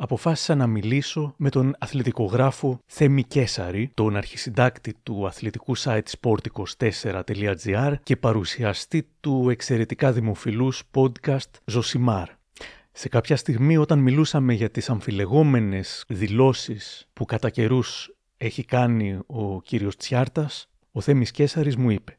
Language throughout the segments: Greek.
αποφάσισα να μιλήσω με τον αθλητικογράφο Θέμη Κέσαρη, τον αρχισυντάκτη του αθλητικού site sport24.gr και παρουσιαστή του εξαιρετικά δημοφιλούς podcast Ζωσιμάρ. Σε κάποια στιγμή όταν μιλούσαμε για τις αμφιλεγόμενες δηλώσεις που κατά καιρούς έχει κάνει ο κύριος Τσιάρτας, ο Θέμης Κέσαρης μου είπε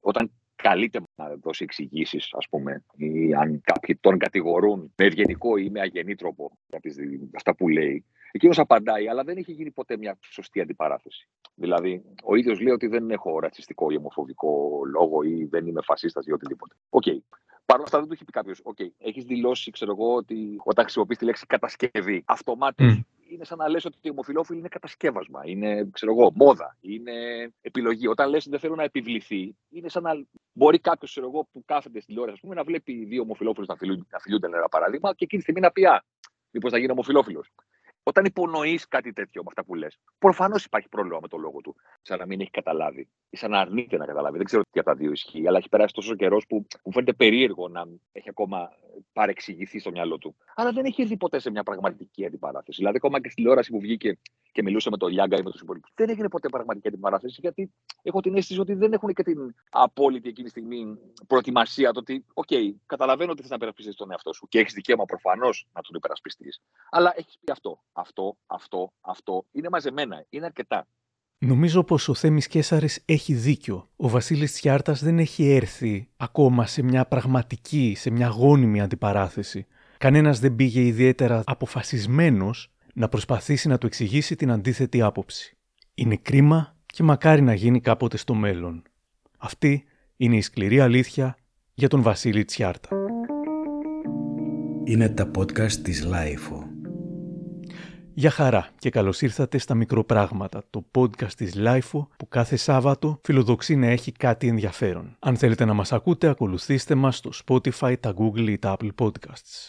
όταν καλείται να δώσει εξηγήσεις, ας πούμε, ή αν κάποιοι τον κατηγορούν με ευγενικό ή με αγενή τρόπο για τις, αυτά που λέει. Εκείνος απαντάει, αλλά δεν έχει γίνει ποτέ μια σωστή αντιπαράθεση. Δηλαδή, ο ίδιος λέει ότι δεν έχω ρατσιστικό ή ομοφοβικό λόγο ή δεν είμαι φασίστας ή οτιδήποτε. Οκέι. Okay. Παρ' όλα αυτά δεν του έχει πει κάποιος, OK, έχεις δηλώσει, ξέρω εγώ, ότι όταν χρησιμοποιείς τη λέξη κατασκευή, αυτομάτως mm. Είναι σαν να λες ότι η ομοφυλόφιλοι είναι κατασκεύασμα, είναι, ξέρω εγώ, μόδα, είναι επιλογή. Όταν λες ότι δεν θέλω να επιβληθεί, είναι σαν να μπορεί κάποιος, ξέρω εγώ, που κάθεται στην τηλεόραση, πούμε, να βλέπει δύο ομοφυλόφιλους να, να φιλούνται, ένα παράδειγμα, και εκείνη τη στιγμή να πει, Α, μήπως θα γίνει ομοφυλόφιλος. Όταν υπονοείς κάτι τέτοιο με αυτά που λες, προφανώς υπάρχει πρόβλημα με το λόγο του. Σαν να μην έχει καταλάβει ή σαν να αρνείται να καταλάβει. Δεν ξέρω τι από τα δύο ισχύει, αλλά έχει περάσει τόσο καιρός που μου φαίνεται περίεργο να έχει ακόμα παρεξηγηθεί στο μυαλό του. Αλλά δεν έχει έρθει ποτέ σε μια πραγματική αντιπαράθεση. Δηλαδή, ακόμα και στη τηλεόραση που βγήκε και μιλούσε με τον Λιάγκα ή με τους υπόλοιπους, δεν έγινε ποτέ πραγματική αντιπαράθεση, γιατί έχω την αίσθηση ότι δεν έχουν και την απόλυτη εκείνη τη στιγμή προετοιμασία το ότι, OK, καταλαβαίνω ότι θες να υπερασπιστείς τον εαυτό σου και έχεις δικαίωμα προφανώς να τον υπερασπιστείς. Αλλά έχεις πει αυτό, αυτό, αυτό, αυτό. Είναι μαζεμένα, είναι αρκετά. Νομίζω πως ο Θέμης Κέσαρης έχει δίκιο. Ο Βασίλης Τσιάρτας δεν έχει έρθει ακόμα σε μια πραγματική, σε μια γόνιμη αντιπαράθεση. Κανένας δεν πήγε ιδιαίτερα αποφασισμένος να προσπαθήσει να του εξηγήσει την αντίθετη άποψη. Είναι κρίμα και μακάρι να γίνει κάποτε στο μέλλον. Αυτή είναι η σκληρή αλήθεια για τον Βασίλη Τσιάρτα. Είναι τα podcast της LIFO. Γεια χαρά και καλώς ήρθατε στα Μικροπράγματα, το podcast της LIFO που κάθε Σάββατο φιλοδοξεί να έχει κάτι ενδιαφέρον. Αν θέλετε να μας ακούτε, ακολουθήστε μας στο Spotify, τα Google ή τα Apple Podcasts.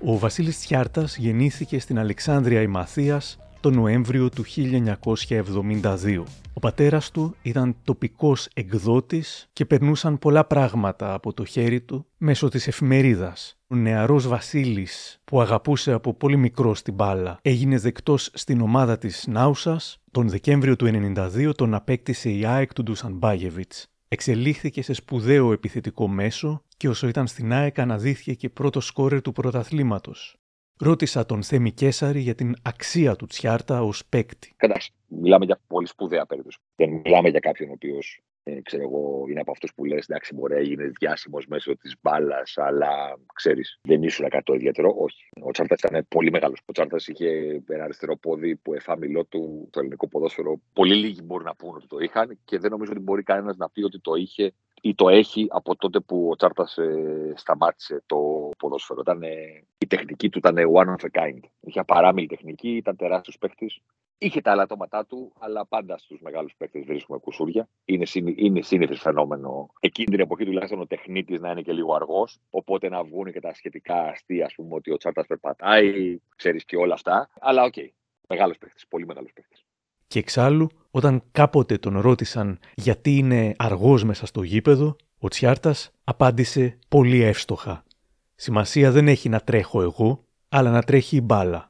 Ο Βασίλης Τσιάρτας γεννήθηκε στην Αλεξάνδρεια Ημαθίας το Νοέμβριο του 1972. Ο πατέρας του ήταν τοπικός εκδότης και περνούσαν πολλά πράγματα από το χέρι του μέσω της εφημερίδας. Ο νεαρός Βασίλης που αγαπούσε από πολύ μικρό την μπάλα έγινε δεκτός στην ομάδα της Νάουσας. Τον Δεκέμβριο του 1992 τον απέκτησε η ΑΕΚ του Ντούσαν Εξελίχθηκε σε σπουδαίο επιθετικό μέσο και όσο ήταν στην ΑΕΚ αναδύθηκε και πρώτος σκόρερ του πρωταθλήματος. Ρώτησα τον Θέμη Κέσαρη για την αξία του Τσιάρτα ως παίκτη. Καταρχήν, μιλάμε για πολύ σπουδαία περίπτωση. Δεν μιλάμε για κάποιον ο οποίος ε, ξέρω εγώ, είναι από αυτούς που λες: Εντάξει, μπορεί να γίνει διάσημος μέσω της μπάλας, αλλά ξέρεις, δεν ήσουν κάτι το ιδιαίτερο. Όχι. Ο Τσάρτας ήταν πολύ μεγάλος. Ο Τσάρτας είχε ένα αριστερό πόδι που εφάμιλό του το ελληνικό ποδόσφαιρο. Πολύ λίγοι μπορούν να πούνε ότι το είχαν και δεν νομίζω ότι μπορεί κανένας να πει ότι το είχε ή το έχει από τότε που ο Τσάρτα ε, σταμάτησε το ποδόσφαιρο. Ήταν, ε, η τεχνική του ήταν one of a kind. Είχε παράμιλη τεχνική, ήταν τεράστιος παίχτη. Είχε τα ελαττώματά του, αλλά πάντα στους μεγάλους παίκτες βρίσκουμε κουσούρια. Είναι, είναι σύνηθες φαινόμενο εκείνη την εποχή τουλάχιστον ο τεχνίτης να είναι και λίγο αργός. Οπότε να βγουν και τα σχετικά αστεία, ας πούμε, ότι ο Τσιάρτας περπατάει, ξέρεις και όλα αυτά. Αλλά okay, okay, μεγάλος παίκτης, πολύ μεγάλος παίκτης. Και εξάλλου, όταν κάποτε τον ρώτησαν γιατί είναι αργός μέσα στο γήπεδο, ο Τσιάρτας απάντησε πολύ εύστοχα. Σημασία δεν έχει να τρέχω εγώ, αλλά να τρέχει η μπάλα.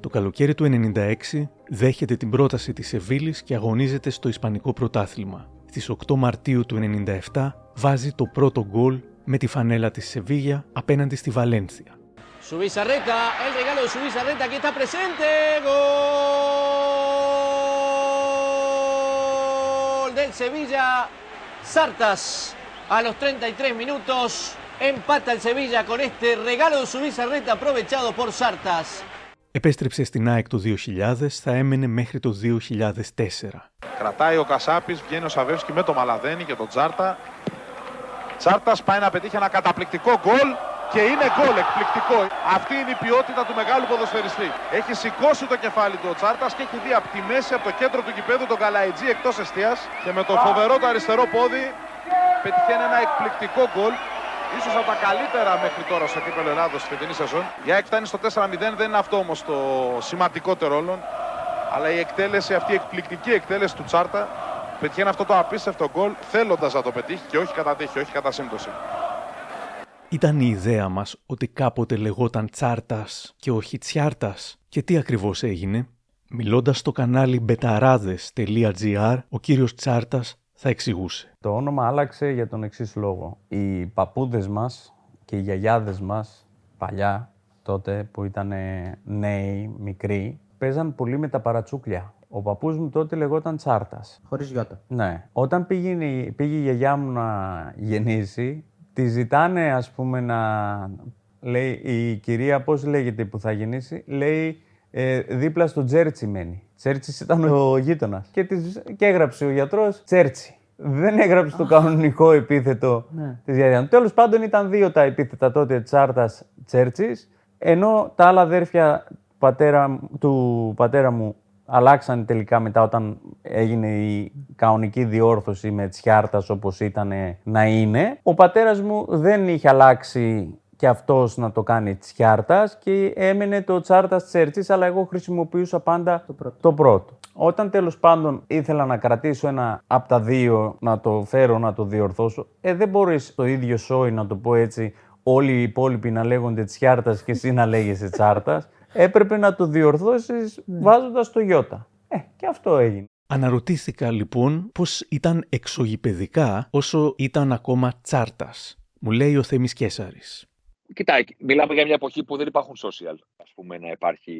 Το καλοκαίρι του 1996 δέχεται την πρόταση της Σεβίλης και αγωνίζεται στο Ισπανικό πρωτάθλημα. Στις 8 Μαρτίου του 1997 βάζει το πρώτο γκολ με τη φανέλα της Σεβίγια απέναντι στη Βαλένθια. Subizarreta, el regalo de Subizarreta que está presente. Gol del Sevilla. Sartas a los 33 minutos. Empata el Sevilla con este regalo de Subizarreta aprovechado por Sartas. Επέστρεψε στην ΑΕΚ το 2000, θα έμενε μέχρι το 2004. Κρατάει ο Κασάπης, βγαίνει ο Σαβεύσκι με το Μαλαδένι και τον Τζάρτα. Τσάρτας πάει να πετύχει ένα καταπληκτικό γκολ και είναι γκολ εκπληκτικό. Αυτή είναι η ποιότητα του μεγάλου ποδοσφαιριστή. Έχει σηκώσει το κεφάλι του ο Τσάρτας και έχει δει από τη μέση, από το κέντρο του κηπέδου τον Καλαϊτζή εκτός εστίας και με το φοβερό το αριστερό πόδι πετυχαίνει ένα εκπληκτικό γκολ. Ίσως από τα καλύτερα μέχρι τώρα στο κύπελο Ελλάδος στη φετινή σεζόν. Η ΑΕΚ φτάνει στο 4-0, δεν είναι αυτό όμως το σημαντικότερο όλων. Αλλά η εκτέλεση αυτή, η εκπληκτική εκτέλεση του Τσάρτα, πετυχαίνει αυτό το απίστευτο γκολ θέλοντας να το πετύχει και όχι κατά τύχη, όχι κατά σύμπτωση. Ήταν η ιδέα μας ότι κάποτε λεγόταν Τσάρτας και όχι Τσιάρτας. Και τι ακριβώς έγινε; Μιλώντας στο κανάλι μπεταράδες.gr, ο κύριος Τσάρτας θα εξηγούσε. Το όνομα άλλαξε για τον εξής λόγο. Οι παππούδες μας και οι γιαγιάδες μας, παλιά, τότε που ήταν νέοι, μικροί, παίζαν πολύ με τα παρατσούκλια. Ο παππούς μου τότε λεγόταν Τσάρτας. Χωρίς γιώτα. Ναι. Όταν πήγε, πήγε η γιαγιά μου να γεννήσει, τη ζητάνε ας πούμε να... Λέει η κυρία πώς λέγεται που θα γεννήσει, λέει ε, δίπλα στο Τζέρτσι μένει. Τσέρτσι ήταν ο γείτονας. Και, της, και έγραψε ο γιατρός Τσέρτσι. Δεν έγραψε το κανονικό επίθετο Ναι. της γιαγιάς. Τέλος πάντων ήταν δύο τα επίθετα τότε Τσάρτας Τσέρτσι. Ενώ τα άλλα αδέρφια πατέρα, του πατέρα μου αλλάξαν τελικά μετά όταν έγινε η κανονική διόρθωση με τσιάρτας όπως ήταν να είναι. Ο πατέρας μου δεν είχε αλλάξει και αυτός να το κάνει τσιάρτας και έμενε το τσάρτας τσέρτσις, αλλά εγώ χρησιμοποιούσα πάντα Το πρώτο. το πρώτο. Όταν τέλος πάντων ήθελα να κρατήσω ένα από τα δύο, να το φέρω, να το διορθώσω, ε, δεν μπορείς το ίδιο σόι, να το πω έτσι, όλοι οι υπόλοιποι να λέγονται τσιάρτας και εσύ να λέγεσαι τσάρτας. Έπρεπε να το διορθώσεις βάζοντας το γιώτα. Ε, και αυτό έγινε. Αναρωτήθηκα λοιπόν πώς ήταν εξωγηπαιδικά όσο ήταν ακόμα τσάρτας. Μου λέει ο Θέμης Κέσαρης. Κοιτάει, μιλάμε για μια εποχή που δεν υπάρχουν social. Ας πούμε να υπάρχει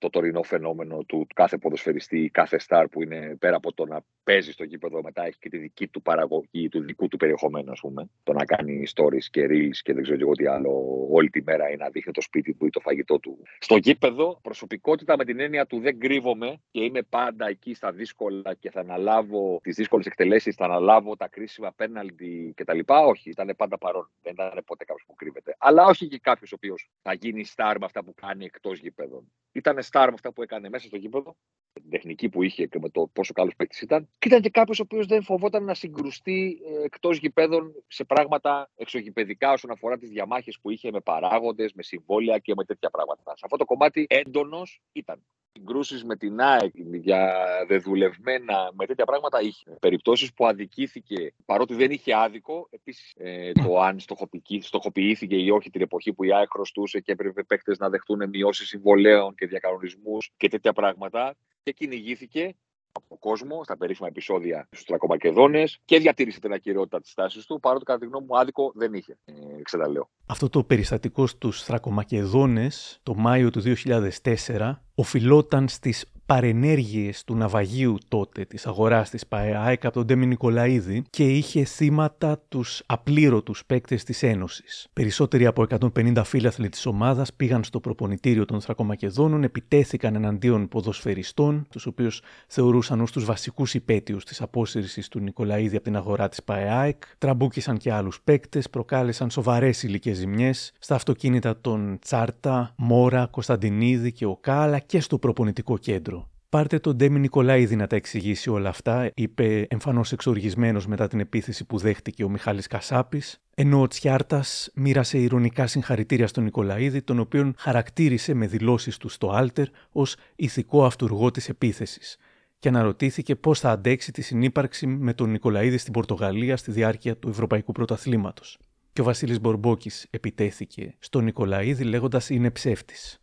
το τωρινό φαινόμενο του κάθε ποδοσφαιριστή, κάθε στάρ που είναι πέρα από το να παίζει στο γήπεδο, μετά έχει και τη δική του παραγωγή, του δικού του περιεχομένου, ας πούμε. Το να κάνει stories και reels και δεν ξέρω και εγώ τι άλλο όλη τη μέρα ή να δείχνει το σπίτι του ή το φαγητό του. Στο γήπεδο, προσωπικότητα με την έννοια του δεν κρύβομαι και είμαι πάντα εκεί στα δύσκολα και θα αναλάβω τις δύσκολες εκτελέσεις, θα αναλάβω τα κρίσιμα πέναλτι κτλ. Όχι, ήταν πάντα παρόν. Δεν ήταν ποτέ κάποιος που κρύβεται. Αλλά όχι και κάποιος ο οποίος θα γίνει στάρ με αυτά που κάνει εκτός γήπεδων. Ήταν στάρ με αυτά που έκανε μέσα στο γήπεδο, με την τεχνική που είχε και με το πόσο καλός παίκτης ήταν. Και ήταν και κάποιος ο οποίος δεν φοβόταν να συγκρουστεί εκτός γηπέδων σε πράγματα εξωγηπαιδικά όσον αφορά τις διαμάχες που είχε με παράγοντες, με συμβόλαια και με τέτοια πράγματα. Σε αυτό το κομμάτι έντονος ήταν. Συγκρούσεις με την ΑΕΚ για δεδουλευμένα με τέτοια πράγματα είχε. Περιπτώσεις που αδικήθηκε, παρότι δεν είχε άδικο, επίσης ε, το αν στοχοποιη- στοχοποιήθηκε ή όχι την εποχή που η ΑΕΚ χρωστούσε και έπρεπε παίκτες να δεχτούν μειώσεις συμβολέων και διακανονισμούς και τέτοια πράγματα. Και κυνηγήθηκε από τον κόσμο στα περίφημα επεισόδια στους Τρακομακεδόνες και διατήρησε την ακυρεότητα της τάσης του, παρότι κατά τη γνώμη μου άδικο δεν είχε. Ε, ξαναλέω. Αυτό το περιστατικό στους Θρακομακεδόνες το Μάιο του 2004 οφειλόταν στις παρενέργειες του ναυαγίου τότε της αγοράς της ΠαΕΑΕΚ από τον Ντέμι Νικολαίδη και είχε θύματα τους απλήρωτους παίκτες της Ένωσης. Περισσότεροι από 150 φίλαθλοι της ομάδας πήγαν στο προπονητήριο των Θρακομακεδόνων, επιτέθηκαν εναντίον ποδοσφαιριστών, τους οποίους θεωρούσαν ως τους βασικούς υπαίτιους της απόσυρσης του Νικολαίδη από την αγορά της ΠΑΕ ΑΕΚ, τραμπούκησαν και άλλους παίκτες, προκάλεσαν σοβαρές υλικές ζημιές στα αυτοκίνητα των Τσιάρτα, Μόρα, Κωνσταντινίδη και Οκά, αλλά και στο προπονητικό κέντρο. Πάρτε τον Ντέμι Νικολαίδη να τα εξηγήσει όλα αυτά, είπε εμφανώς εξοργισμένος μετά την επίθεση που δέχτηκε ο Μιχάλης Κασάπης, ενώ ο Τσιάρτας μοίρασε ειρωνικά συγχαρητήρια στον Νικολαίδη, τον οποίον χαρακτήρισε με δηλώσεις του στο Alter ως ηθικό αυτούργο της επίθεσης. Και αναρωτήθηκε πώς θα αντέξει τη συνύπαρξη με τον Νικολαίδη στην Πορτογαλία στη διάρκεια του Ευρωπαϊκού Πρωταθλήματος. Και ο Βασίλης Μπορμπόκης επιτέθηκε στον Νικολαίδη λέγοντας είναι ψεύτης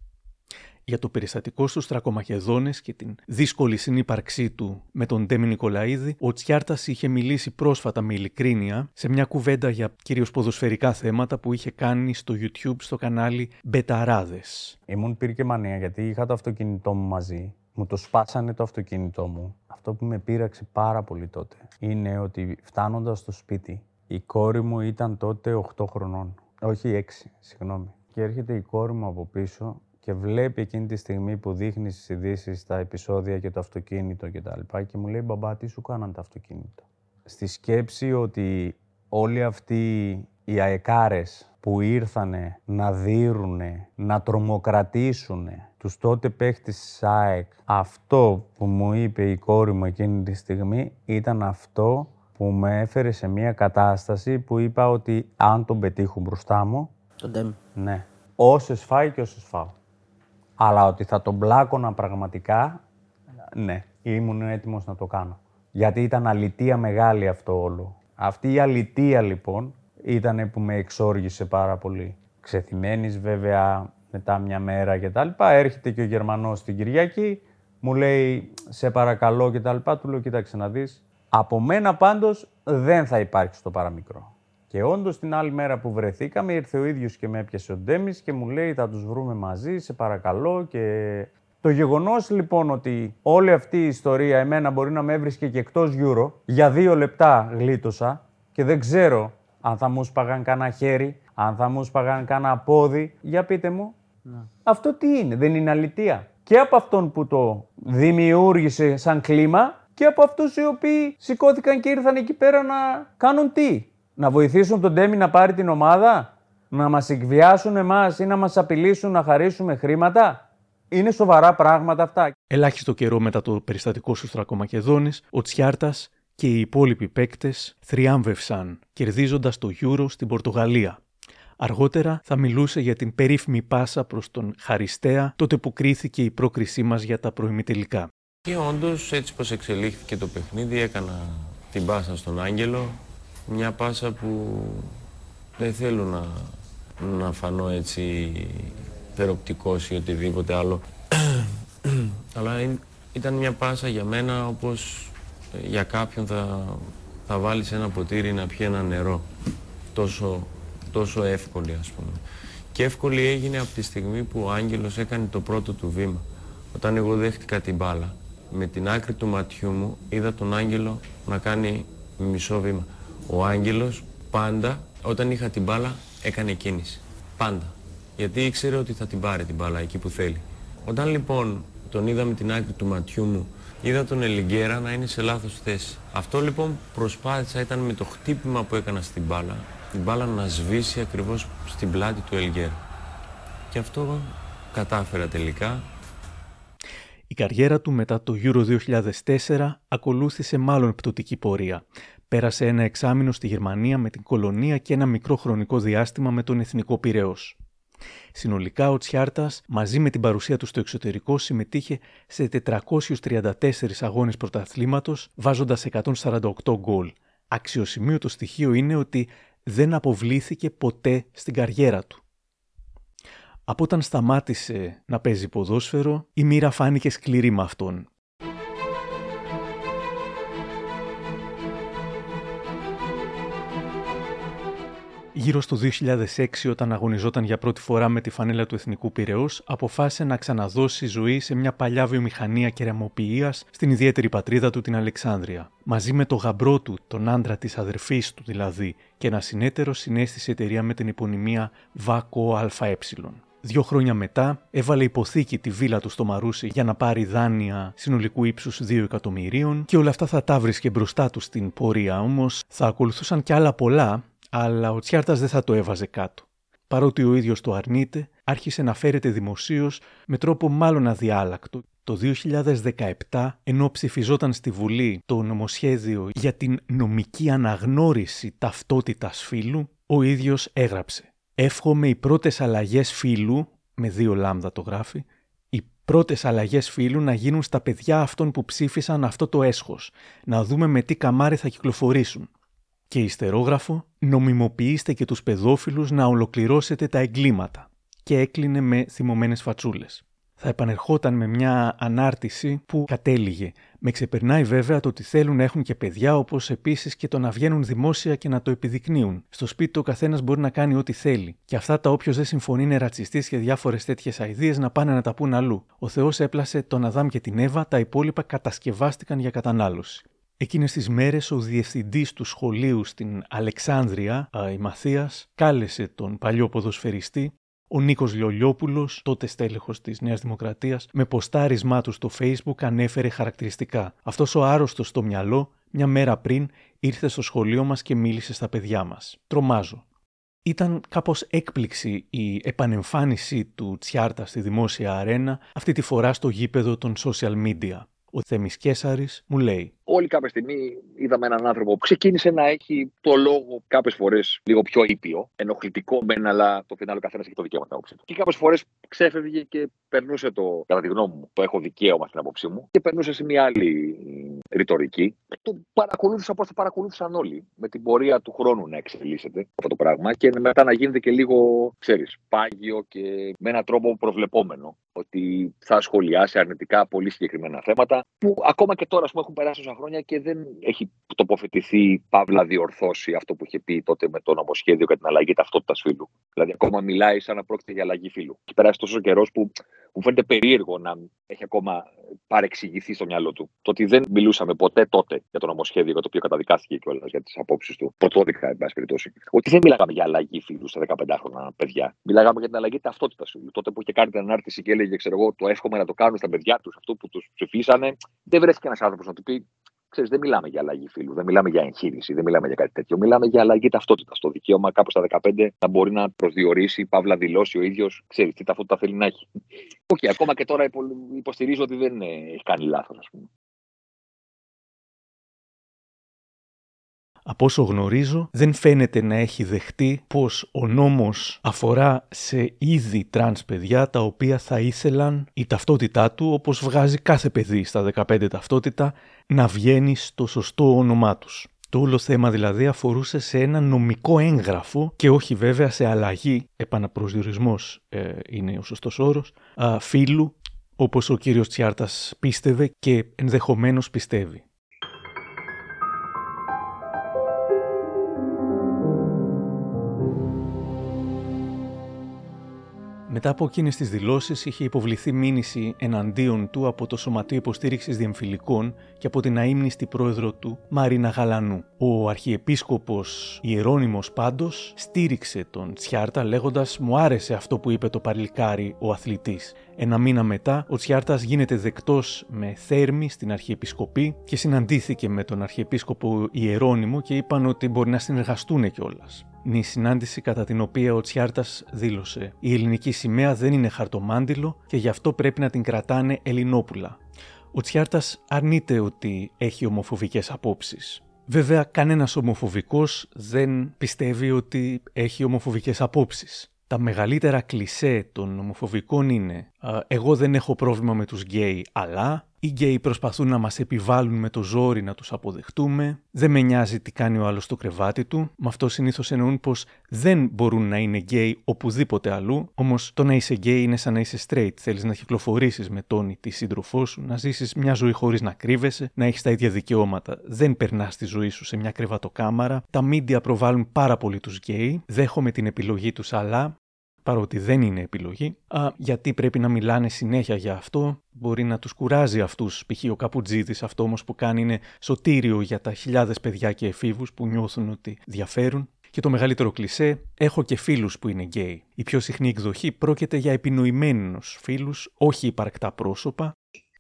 για το περιστατικό στους Τρακομακεδόνες και την δύσκολη συνύπαρξή του με τον Ντέμι Νικολαίδη, ο Τσιάρτας είχε μιλήσει πρόσφατα με ειλικρίνεια σε μια κουβέντα για κυρίως ποδοσφαιρικά θέματα που είχε κάνει στο YouTube στο κανάλι Μπεταράδες. Ήμουν πήρε και μανία γιατί είχα το αυτοκίνητό μου μαζί. Μου το σπάσανε το αυτοκίνητό μου. Αυτό που με πείραξε πάρα πολύ τότε είναι ότι φτάνοντας στο σπίτι, η κόρη μου ήταν τότε 8 χρονών. Όχι 6, συγγνώμη. Και έρχεται η κόρη μου από πίσω και βλέπει εκείνη τη στιγμή που δείχνει στις ειδήσεις τα επεισόδια και το αυτοκίνητο και τα λοιπά και μου λέει «Μπαμπά, τι σου κάναν το αυτοκίνητο». Στη σκέψη ότι όλοι αυτοί οι αεκάρες που ήρθανε να δίρουνε, να τρομοκρατήσουνε τους τότε παίχτες της ΑΕΚ, αυτό που μου είπε η κόρη μου εκείνη τη στιγμή ήταν αυτό που με έφερε σε μια κατάσταση που είπα ότι αν τον πετύχουν μπροστά μου, Τον Ντέμ. ναι, όσες φάει και όσες φάω. Αλλά ότι θα τον πλάκωνα πραγματικά, ναι, ήμουν έτοιμος να το κάνω. Γιατί ήταν αλητία μεγάλη αυτό όλο. Αυτή η αλητία λοιπόν ήταν που με εξόργησε πάρα πολύ. Ξεθυμένης βέβαια μετά μια μέρα και τα λοιπά. Έρχεται και ο Γερμανός την Κυριακή, μου λέει σε παρακαλώ και τα λοιπά. Του λέω κοίταξε να δεις. Από μένα πάντως δεν θα υπάρξει το παραμικρό. Και όντως την άλλη μέρα που βρεθήκαμε ήρθε ο ίδιος και με έπιασε ο Ντέμις και μου λέει θα τους βρούμε μαζί, σε παρακαλώ και... Το γεγονός λοιπόν ότι όλη αυτή η ιστορία εμένα μπορεί να με έβρισκε και εκτός Euro, για δύο λεπτά γλίτωσα και δεν ξέρω αν θα μου σπαγάν κανένα χέρι, αν θα μου σπαγάν κανένα πόδι. Για πείτε μου, ναι. αυτό τι είναι, δεν είναι αλητία. Και από αυτόν που το δημιούργησε σαν κλίμα και από αυτούς οι οποίοι σηκώθηκαν και ήρθαν εκεί πέρα να κάνουν τι; Να βοηθήσουν τον Τέμι να πάρει την ομάδα, να μας εκβιάσουν εμάς ή να μας απειλήσουν να χαρίσουμε χρήματα; Είναι σοβαρά πράγματα αυτά. Ελάχιστο καιρό μετά το περιστατικό σου Στρακομακεδόνης, ο Τσιάρτας και οι υπόλοιποι παίκτες θριάμβευσαν, κερδίζοντας το Euro στην Πορτογαλία. Αργότερα θα μιλούσε για την περίφημη πάσα προς τον Χαριστέα, τότε που κρίθηκε η πρόκρισή μας για τα προημιτελικά. Και όντως, έτσι πως εξελίχθηκε το παιχνίδι, έκανα την πάσα στον Άγγελο. Μια πάσα που δεν θέλω να, να φανώ έτσι περοπτικός ή οτιδήποτε άλλο. Αλλά ήταν μια πάσα για μένα όπως για κάποιον θα, θα βάλεις ένα ποτήρι να πιει ένα νερό. Τόσο, τόσο εύκολη ας πούμε. Και εύκολη έγινε από τη στιγμή που ο Άγγελος έκανε το πρώτο του βήμα. Όταν εγώ δέχτηκα την μπάλα, με την άκρη του ματιού μου είδα τον Άγγελο να κάνει μισό βήμα. Ο Άγγελος πάντα όταν είχα την μπάλα έκανε κίνηση. Πάντα. Γιατί ήξερε ότι θα την πάρει την μπάλα εκεί που θέλει. Όταν λοιπόν τον είδα με την άκρη του ματιού μου είδα τον Ελιγκέρα να είναι σε λάθος θέση. Αυτό λοιπόν προσπάθησα ήταν με το χτύπημα που έκανα στην μπάλα, την μπάλα να σβήσει ακριβώς στην πλάτη του Ελιγκέρα. Και αυτό κατάφερα τελικά. Η καριέρα του μετά το Euro 2004 ακολούθησε μάλλον πτωτική πορεία. Πέρασε ένα εξάμεινο στη Γερμανία με την κολονία και ένα μικρό χρονικό διάστημα με τον Εθνικό Πυραιός. Συνολικά ο Τσιάρτας μαζί με την παρουσία του στο εξωτερικό συμμετείχε σε 434 αγώνες πρωταθλήματος βάζοντας 148 γκολ. Αξιοσημείωτο στοιχείο είναι ότι δεν αποβλήθηκε ποτέ στην καριέρα του. Από όταν σταμάτησε να παίζει ποδόσφαιρο, η μοίρα φάνηκε σκληρή με αυτόν. Γύρω στο 2006, όταν αγωνιζόταν για πρώτη φορά με τη φανέλα του Εθνικού Πυραιός, αποφάσισε να ξαναδώσει ζωή σε μια παλιά βιομηχανία κεραμοποιίας στην ιδιαίτερη πατρίδα του την Αλεξάνδρεια. Μαζί με τον γαμπρό του, τον άντρα της αδερφής του δηλαδή, και ένα συνέτερο συνέστησε εταιρεία με την υπονημία ΒΑΚΟ ΑΕ. Δύο χρόνια μετά έβαλε υποθήκη τη βίλα του στο Μαρούσι για να πάρει δάνεια συνολικού ύψους 2 εκατομμυρίων και όλα αυτά θα τα βρίσκε μπροστά του στην πορεία. Όμως θα ακολουθούσαν κι άλλα πολλά αλλά ο Τσιάρτας δεν θα το έβαζε κάτω. Παρότι ο ίδιος το αρνείται, άρχισε να φέρεται δημοσίως με τρόπο μάλλον αδιάλακτο. Το 2017, ενώ ψηφιζόταν στη Βουλή το νομοσχέδιο για την νομική αναγνώριση ταυτότητας φύλου, ο ίδιος έγραψε «Εύχομαι οι πρώτες αλλαγές φύλου, με δύο λάμδα το γράφει, οι πρώτες αλλαγές φύλου να γίνουν στα παιδιά αυτών που ψήφισαν αυτό το έσχος, να δούμε με τι καμάρι θα κυκλοφορήσουν. Και ιστερόγραφο, νομιμοποιήστε και τους παιδόφιλους να ολοκληρώσετε τα εγκλήματα. Και έκλεινε με θυμωμένες φατσούλες. Θα επανερχόταν με μια ανάρτηση που κατέληγε. Με ξεπερνάει βέβαια το ότι θέλουν να έχουν και παιδιά, όπως επίσης και το να βγαίνουν δημόσια και να το επιδεικνύουν. Στο σπίτι του ο καθένας μπορεί να κάνει ό,τι θέλει. Και αυτά τα όποιος δεν συμφωνεί είναι ρατσιστής και διάφορες τέτοιες αειδίες να πάνε να τα πούν αλλού. Ο Θεός έπλασε τον Αδάμ και την Εύα, τα υπόλοιπα κατασκευάστηκαν για κατανάλωση. Εκείνες τις μέρες ο διευθυντής του σχολείου στην Αλεξάνδρεια, η Μαθίας, κάλεσε τον παλιό ποδοσφαιριστή, ο Νίκος Λιολιόπουλος, τότε στέλεχος της Νέας Δημοκρατίας, με ποστάρισμά του στο facebook ανέφερε χαρακτηριστικά. Αυτός ο άρρωστος στο μυαλό, μια μέρα πριν, ήρθε στο σχολείο μας και μίλησε στα παιδιά μας. Τρομάζω. Ήταν κάπως έκπληξη η επανεμφάνιση του Τσιάρτα στη δημόσια αρένα, αυτή τη φορά στο γήπεδο των social media. Ο Θέμης Κέσαρης μου λέει όλοι κάποια στιγμή είδαμε έναν άνθρωπο που ξεκίνησε να έχει το λόγο κάποιες φορές λίγο πιο ήπιο, ενοχλητικό μεν, αλλά το φινάλο καθένας έχει το δικαίωμα την άποψή του. Και κάποιες φορές ξέφευγε και περνούσε το, κατά τη γνώμη μου, το έχω δικαίωμα στην άποψή μου, και περνούσε σε μια άλλη ρητορική. Το παρακολούθησα όπως το παρακολούθησαν όλοι. Με την πορεία του χρόνου να εξελίσσεται αυτό το πράγμα και μετά να γίνεται και λίγο, ξέρεις, πάγιο και με έναν τρόπο προβλεπόμενο. Ότι θα σχολιάσει αρνητικά πολύ συγκεκριμένα θέματα που ακόμα και τώρα πούμε, έχουν περάσει τόσα χρόνια και δεν έχει τοποθετηθεί, παύλα διορθώσει αυτό που είχε πει τότε με το νομοσχέδιο για την αλλαγή ταυτότητας φύλου. Δηλαδή, ακόμα μιλάει σαν να πρόκειται για αλλαγή φύλου. Και περάσει τόσο καιρός που μου φαίνεται περίεργο να έχει ακόμα παρεξηγηθεί στο μυαλό του. Το ότι δεν μιλούσαμε ποτέ τότε για το νομοσχέδιο για το οποίο καταδικάστηκε κιόλας για τις απόψεις του. Πρωτόδικα, εν πάση περιπτώσει. Ότι δεν μιλάγαμε για αλλαγή φίλου στα 15χρονα παιδιά. Μιλάγαμε για την αλλαγή ταυτότητας φίλου. Τότε που είχε κάνει την ανάρτηση και έλεγε, ξέρω εγώ, το εύχομαι να το κάνουν στα παιδιά τους, αυτό που τους ψηφίσανε. Δεν βρέθηκε ένας άνθρωπος να του πει, Ξέρεις, δεν μιλάμε για αλλαγή φίλου, δεν μιλάμε για εγχείρηση, δεν μιλάμε για κάτι τέτοιο. Μιλάμε για αλλαγή ταυτότητα. Το δικαίωμα κάπου στα 15 να μπορεί να προσδιορίσει, παύλα δηλώσει ο ίδιος, ξέρεις τι ταυτότητα θέλει να έχει. Okay, okay, ακόμα και τώρα υποστηρίζω ότι δεν έχει κάνει λάθος, ας πούμε. Από όσο γνωρίζω, δεν φαίνεται να έχει δεχτεί πως ο νόμος αφορά σε ήδη τρανς παιδιά τα οποία θα ήθελαν η ταυτότητά τους, όπως βγάζει κάθε παιδί στα 15 ταυτότητα, να βγαίνει στο σωστό όνομά τους. Το όλο θέμα δηλαδή αφορούσε σε ένα νομικό έγγραφο και όχι βέβαια σε αλλαγή, επαναπροσδιορισμός ε, είναι ο σωστός όρος, α, φύλου όπως ο κύριος Τσιάρτας πίστευε και ενδεχομένως πιστεύει. Μετά από εκείνες τις δηλώσεις, είχε υποβληθεί μήνυση εναντίον του από το Σωματείο Υποστήριξης Διεμφυλικών και από την αείμνηστη πρόεδρο του, Μαρίνα Γαλανού. Ο Αρχιεπίσκοπος Ιερόνιμο πάντως στήριξε τον Τσιάρτα λέγοντας: Μου άρεσε αυτό που είπε το παριλκάρι ο αθλητής. Ένα μήνα μετά, ο Τσιάρτας γίνεται δεκτός με θέρμη στην Αρχιεπισκοπή και συναντήθηκε με τον Αρχιεπίσκοπο Ιερόνιμο και είπαν ότι μπορεί να συνεργαστούν κιόλας η συνάντηση κατά την οποία ο Τσιάρτας δήλωσε: Η ελληνική σημαία δεν είναι χαρτομάντιλο και γι' αυτό πρέπει να την κρατάνε Ελληνόπουλα. Ο Τσιάρτας αρνείται ότι έχει ομοφοβικές απόψεις. Βέβαια, κανένας ομοφοβικός δεν πιστεύει ότι έχει ομοφοβικές απόψεις. Τα μεγαλύτερα κλισέ των ομοφοβικών είναι «Εγώ δεν έχω πρόβλημα με τους γκέι, αλλά οι γκέι προσπαθούν να μας επιβάλλουν με το ζόρι να τους αποδεχτούμε. Δεν με νοιάζει τι κάνει ο άλλος στο κρεβάτι του. Με αυτό συνήθως εννοούν πως δεν μπορούν να είναι γκέι οπουδήποτε αλλού. Όμως το να είσαι γκέι είναι σαν να είσαι straight. Θέλεις να κυκλοφορήσεις με τον ή τη σύντροφό σου, να ζήσεις μια ζωή χωρίς να κρύβεσαι, να έχεις τα ίδια δικαιώματα. Δεν περνάς τη ζωή σου σε μια κρεβατοκάμαρα. Τα μίντια προβάλλουν πάρα πολύ τους γκέι. Δέχομαι την επιλογή τους, αλλά παρότι δεν είναι επιλογή, α, γιατί πρέπει να μιλάνε συνέχεια για αυτό, μπορεί να τους κουράζει αυτούς, π.χ. ο Καπουτζίδης, αυτό όμως που κάνει είναι σωτήριο για τα χιλιάδες παιδιά και εφήβους που νιώθουν ότι διαφέρουν. Και το μεγαλύτερο κλισέ, έχω και φίλους που είναι γκέι. Η πιο συχνή εκδοχή πρόκειται για επινοημένους φίλους, όχι υπαρκτά πρόσωπα.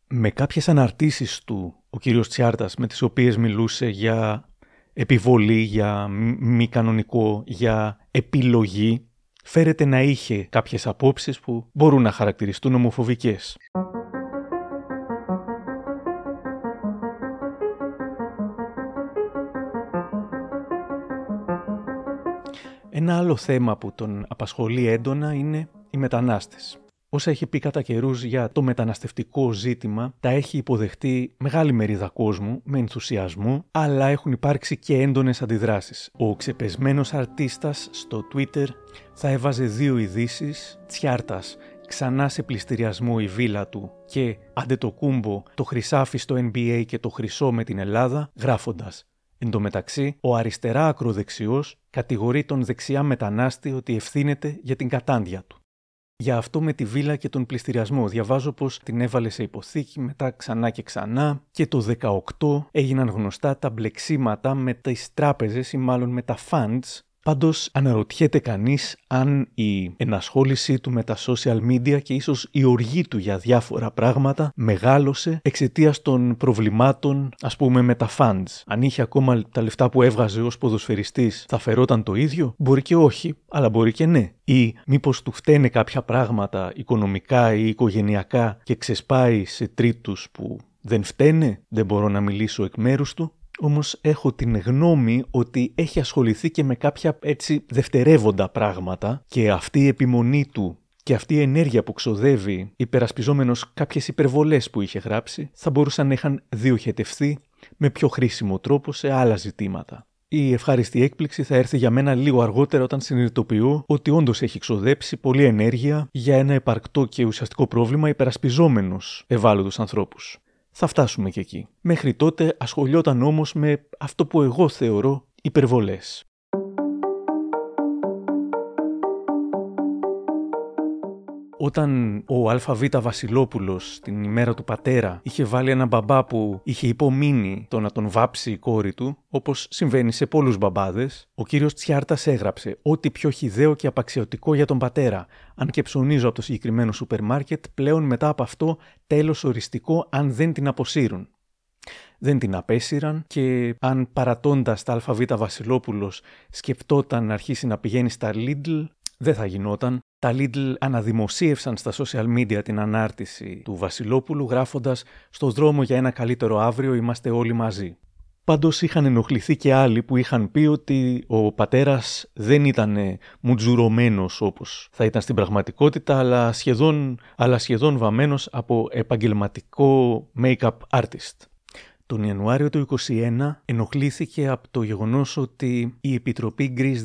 Με κάποιες αναρτήσεις του, ο κύριος Τσιάρτας, με τις οποίες μιλούσε για επιβολή, για μη κανονικό, για επιλογή, φέρεται να είχε κάποιες απόψεις που μπορούν να χαρακτηριστούν ομοφοβικές. Ένα άλλο θέμα που τον απασχολεί έντονα είναι οι μετανάστες όσα έχει πει κατά καιρούς για το μεταναστευτικό ζήτημα, τα έχει υποδεχτεί μεγάλη μερίδα κόσμου με ενθουσιασμό, αλλά έχουν υπάρξει και έντονες αντιδράσεις. Ο ξεπεσμένος αρτίστας στο Twitter θα έβαζε δύο ειδήσεις τσιάρτας ξανά σε πληστηριασμό η βίλα του και αντετοκούμπο το χρυσάφι στο NBA και το χρυσό με την Ελλάδα, γράφοντας. Εν τω μεταξύ, ο αριστερά ακροδεξιός κατηγορεί τον δεξιά μετανάστη ότι ευθύνεται για την κατάντια του για αυτό με τη βίλα και τον πληστηριασμό. Διαβάζω πως την έβαλε σε υποθήκη μετά ξανά και ξανά και το 18 έγιναν γνωστά τα μπλεξίματα με τις τράπεζες ή μάλλον με τα funds Πάντως αναρωτιέται κανείς αν η ενασχόλησή του με τα social media και ίσως η οργή του για διάφορα πράγματα μεγάλωσε εξαιτίας των προβλημάτων ας πούμε με τα funds. Αν είχε ακόμα τα λεφτά που έβγαζε ως ποδοσφαιριστής θα φερόταν το ίδιο, μπορεί και όχι, αλλά μπορεί και ναι. Ή μήπως του φταίνε κάποια πράγματα οικονομικά ή οικογενειακά και ξεσπάει σε τρίτους που δεν φταίνε, δεν μπορώ να μιλήσω εκ μέρους του, όμως έχω την γνώμη ότι έχει ασχοληθεί και με κάποια έτσι δευτερεύοντα πράγματα και αυτή η επιμονή του και αυτή η ενέργεια που ξοδεύει υπερασπιζόμενος κάποιες υπερβολές που είχε γράψει θα μπορούσαν να είχαν διοχετευθεί με πιο χρήσιμο τρόπο σε άλλα ζητήματα. Η ευχάριστη έκπληξη θα έρθει για μένα λίγο αργότερα όταν συνειδητοποιώ ότι όντως έχει ξοδέψει πολλή ενέργεια για ένα επαρκτό και ουσιαστικό πρόβλημα υπερασπιζόμενος ευάλωτους ανθρώπους. Θα φτάσουμε και εκεί. Μέχρι τότε ασχολιόταν όμως με αυτό που εγώ θεωρώ υπερβολές. Όταν ο ΑΒ Βασιλόπουλος την ημέρα του πατέρα είχε βάλει ένα μπαμπά που είχε υπομείνει το να τον βάψει η κόρη του, όπως συμβαίνει σε πολλούς μπαμπάδες, ο κύριος Τσιάρτας έγραψε «Ό,τι πιο χιδαίο και απαξιωτικό για τον πατέρα. Αν και ψωνίζω από το συγκεκριμένο σούπερ μάρκετ, πλέον μετά από αυτό τέλος οριστικό αν δεν την αποσύρουν» δεν την απέσυραν και αν παρατώντας τα ΑΒ Βασιλόπουλος σκεφτόταν να αρχίσει να πηγαίνει στα Lidl, δεν θα γινόταν. Τα Lidl αναδημοσίευσαν στα social media την ανάρτηση του Βασιλόπουλου γράφοντας «Στο δρόμο για ένα καλύτερο αύριο είμαστε όλοι μαζί». Πάντως είχαν ενοχληθεί και άλλοι που είχαν πει ότι ο πατέρας δεν ήταν μουτζουρωμένος όπως θα ήταν στην πραγματικότητα αλλά σχεδόν, αλλά σχεδόν βαμμένος από επαγγελματικό make-up artist. Τον Ιανουάριο του 2021 ενοχλήθηκε από το γεγονός ότι η Επιτροπή Γκρις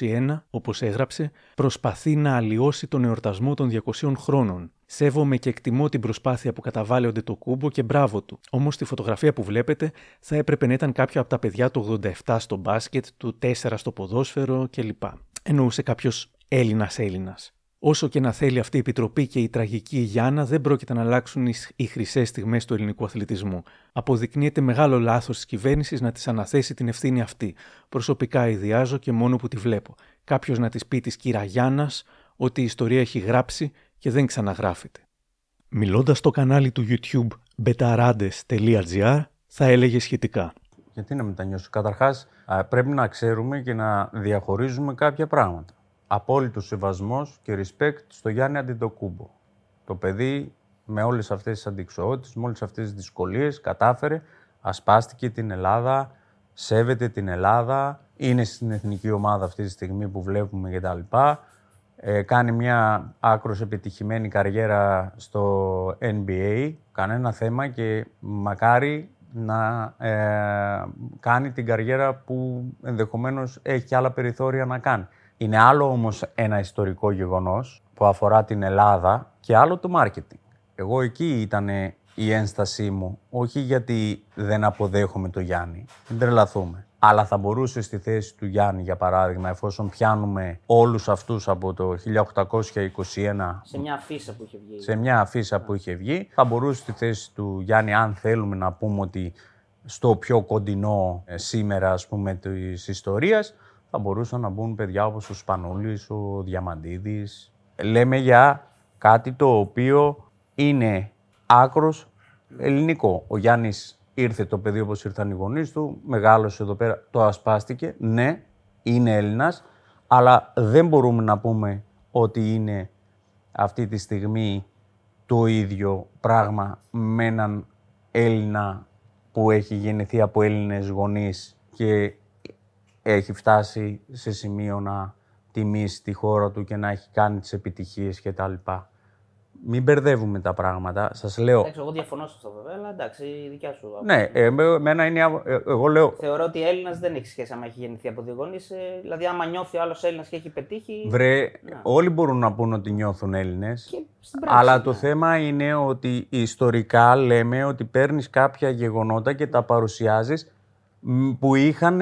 2021, όπως έγραψε, προσπαθεί να αλλοιώσει τον εορτασμό των 200 χρόνων. Σέβομαι και εκτιμώ την προσπάθεια που καταβάλλει το κούμπο και μπράβο του. Όμως στη φωτογραφία που βλέπετε θα έπρεπε να ήταν κάποιο από τα παιδιά του 87 στο μπάσκετ, του 4 στο ποδόσφαιρο κλπ. Εννοούσε κάποιος Έλληνα Έλληνα. Όσο και να θέλει αυτή η επιτροπή και η τραγική Γιάννα, δεν πρόκειται να αλλάξουν οι χρυσές στιγμές του ελληνικού αθλητισμού. Αποδεικνύεται μεγάλο λάθος της κυβέρνησης να της αναθέσει την ευθύνη αυτή. Προσωπικά ιδιάζω και μόνο που τη βλέπω. Κάποιος να της πει της κύρα Γιάννας ότι η ιστορία έχει γράψει και δεν ξαναγράφεται. Μιλώντας στο κανάλι του YouTube betarades.gr θα έλεγε σχετικά. Γιατί να μετανιώσω; Καταρχάς, πρέπει να ξέρουμε και να διαχωρίζουμε κάποια πράγματα απόλυτος σεβασμός και respect στο Γιάννη Αντιτοκούμπο. Το παιδί με όλες αυτές τις αντικσοότητες, με όλες αυτές τις δυσκολίες κατάφερε, ασπάστηκε την Ελλάδα, σέβεται την Ελλάδα, είναι στην εθνική ομάδα αυτή τη στιγμή που βλέπουμε κτλ. Ε, κάνει μια άκρος επιτυχημένη καριέρα στο NBA, κανένα θέμα και μακάρι να ε, κάνει την καριέρα που ενδεχομένως έχει και άλλα περιθώρια να κάνει. Είναι άλλο όμως ένα ιστορικό γεγονός που αφορά την Ελλάδα και άλλο το μάρκετινγκ. Εγώ εκεί ήταν η ένστασή μου, όχι γιατί δεν αποδέχομαι το Γιάννη, δεν τρελαθούμε. Αλλά θα μπορούσε στη θέση του Γιάννη, για παράδειγμα, εφόσον πιάνουμε όλους αυτούς από το 1821... Σε μια αφίσα που είχε βγει. Σε μια αφίσα που είχε βγει, θα μπορούσε στη θέση του Γιάννη, αν θέλουμε να πούμε ότι στο πιο κοντινό ε, σήμερα, ας πούμε, της ιστορίας, θα μπορούσαν να μπουν παιδιά όπως ο Σπανούλης, ο Διαμαντίδης. Λέμε για κάτι το οποίο είναι άκρος ελληνικό. Ο Γιάννης ήρθε το παιδί όπως ήρθαν οι γονείς του, μεγάλωσε εδώ πέρα, το ασπάστηκε. Ναι, είναι Έλληνας, αλλά δεν μπορούμε να πούμε ότι είναι αυτή τη στιγμή το ίδιο πράγμα με έναν Έλληνα που έχει γεννηθεί από Έλληνες γονείς και έχει φτάσει σε σημείο να τιμήσει τη χώρα του και να έχει κάνει τις επιτυχίες κτλ. Μην μπερδεύουμε τα πράγματα. Σας λέω. Εντάξει, εγώ διαφωνώ σε αυτό βέβαια, αλλά εντάξει, η δικιά σου. Ναι, εμένα είναι. Ε, εγώ λέω. Θεωρώ ότι Έλληνας δεν έχει σχέση άμα έχει γεννηθεί από δύο γονείς. Ε, δηλαδή, άμα νιώθει ο άλλος Έλληνας και έχει πετύχει. Βρε, όλοι μπορούν να πούν ότι νιώθουν Έλληνες. Αλλά ναι. το θέμα είναι ότι ιστορικά λέμε ότι παίρνεις κάποια γεγονότα και τα παρουσιάζεις που είχαν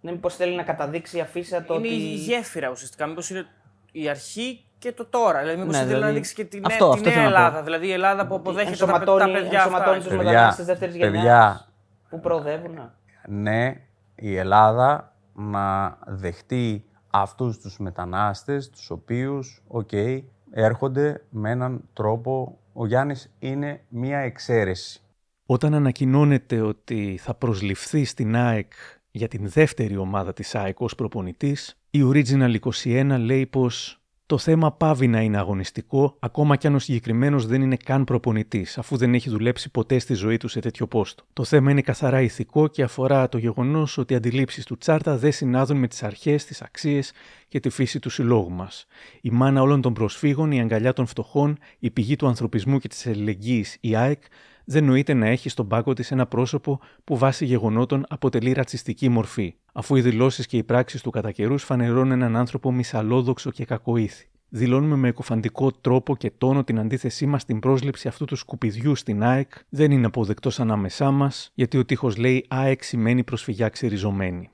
ναι, μήπως θέλει να καταδείξει η αφίσα το είναι ότι. Είναι η γέφυρα ουσιαστικά. Μήπως είναι η αρχή και το τώρα. Δηλαδή, μήπως ναι, θέλει δηλαδή... να δείξει και τη αυτό, νέα, αυτό τη νέα Ελλάδα. Δηλαδή η Ελλάδα που αποδέχεται τα, τα παιδιά αυτά. τους μετανάστε δεύτερης γενιάς. Που προοδεύουν. Ναι, η Ελλάδα να δεχτεί αυτούς τους μετανάστες, τους οποίους, okay, okay, έρχονται με έναν τρόπο... Ο Γιάννης είναι μία εξαίρεση. Όταν ανακοινώνεται ότι θα προσληφθεί στην ΑΕΚ για την δεύτερη ομάδα της ΑΕΚ ως προπονητής, η Original 21 λέει πως το θέμα παύει να είναι αγωνιστικό, ακόμα κι αν ο συγκεκριμένος δεν είναι καν προπονητής, αφού δεν έχει δουλέψει ποτέ στη ζωή του σε τέτοιο πόστο. Το θέμα είναι καθαρά ηθικό και αφορά το γεγονός ότι οι αντιλήψεις του Τσιάρτα δεν συνάδουν με τις αρχές, τις αξίες και τη φύση του συλλόγου μας. Η μάνα όλων των προσφύγων, η αγκαλιά των φτωχών, η πηγή του ανθρωπισμού και της αλληλεγγύης, η ΑΕΚ, δεν νοείται να έχει στον πάγκο της ένα πρόσωπο που βάσει γεγονότων αποτελεί ρατσιστική μορφή, αφού οι δηλώσεις και οι πράξεις του κατά καιρούς φανερώνουν έναν άνθρωπο μυσαλόδοξο και κακοήθη. Δηλώνουμε με εκοφαντικό τρόπο και τόνο την αντίθεσή μας στην πρόσληψη αυτού του σκουπιδιού στην ΑΕΚ. Δεν είναι αποδεκτός ανάμεσά μας, γιατί ο τείχος λέει ΑΕΚ σημαίνει προσφυγιά ξεριζωμένη.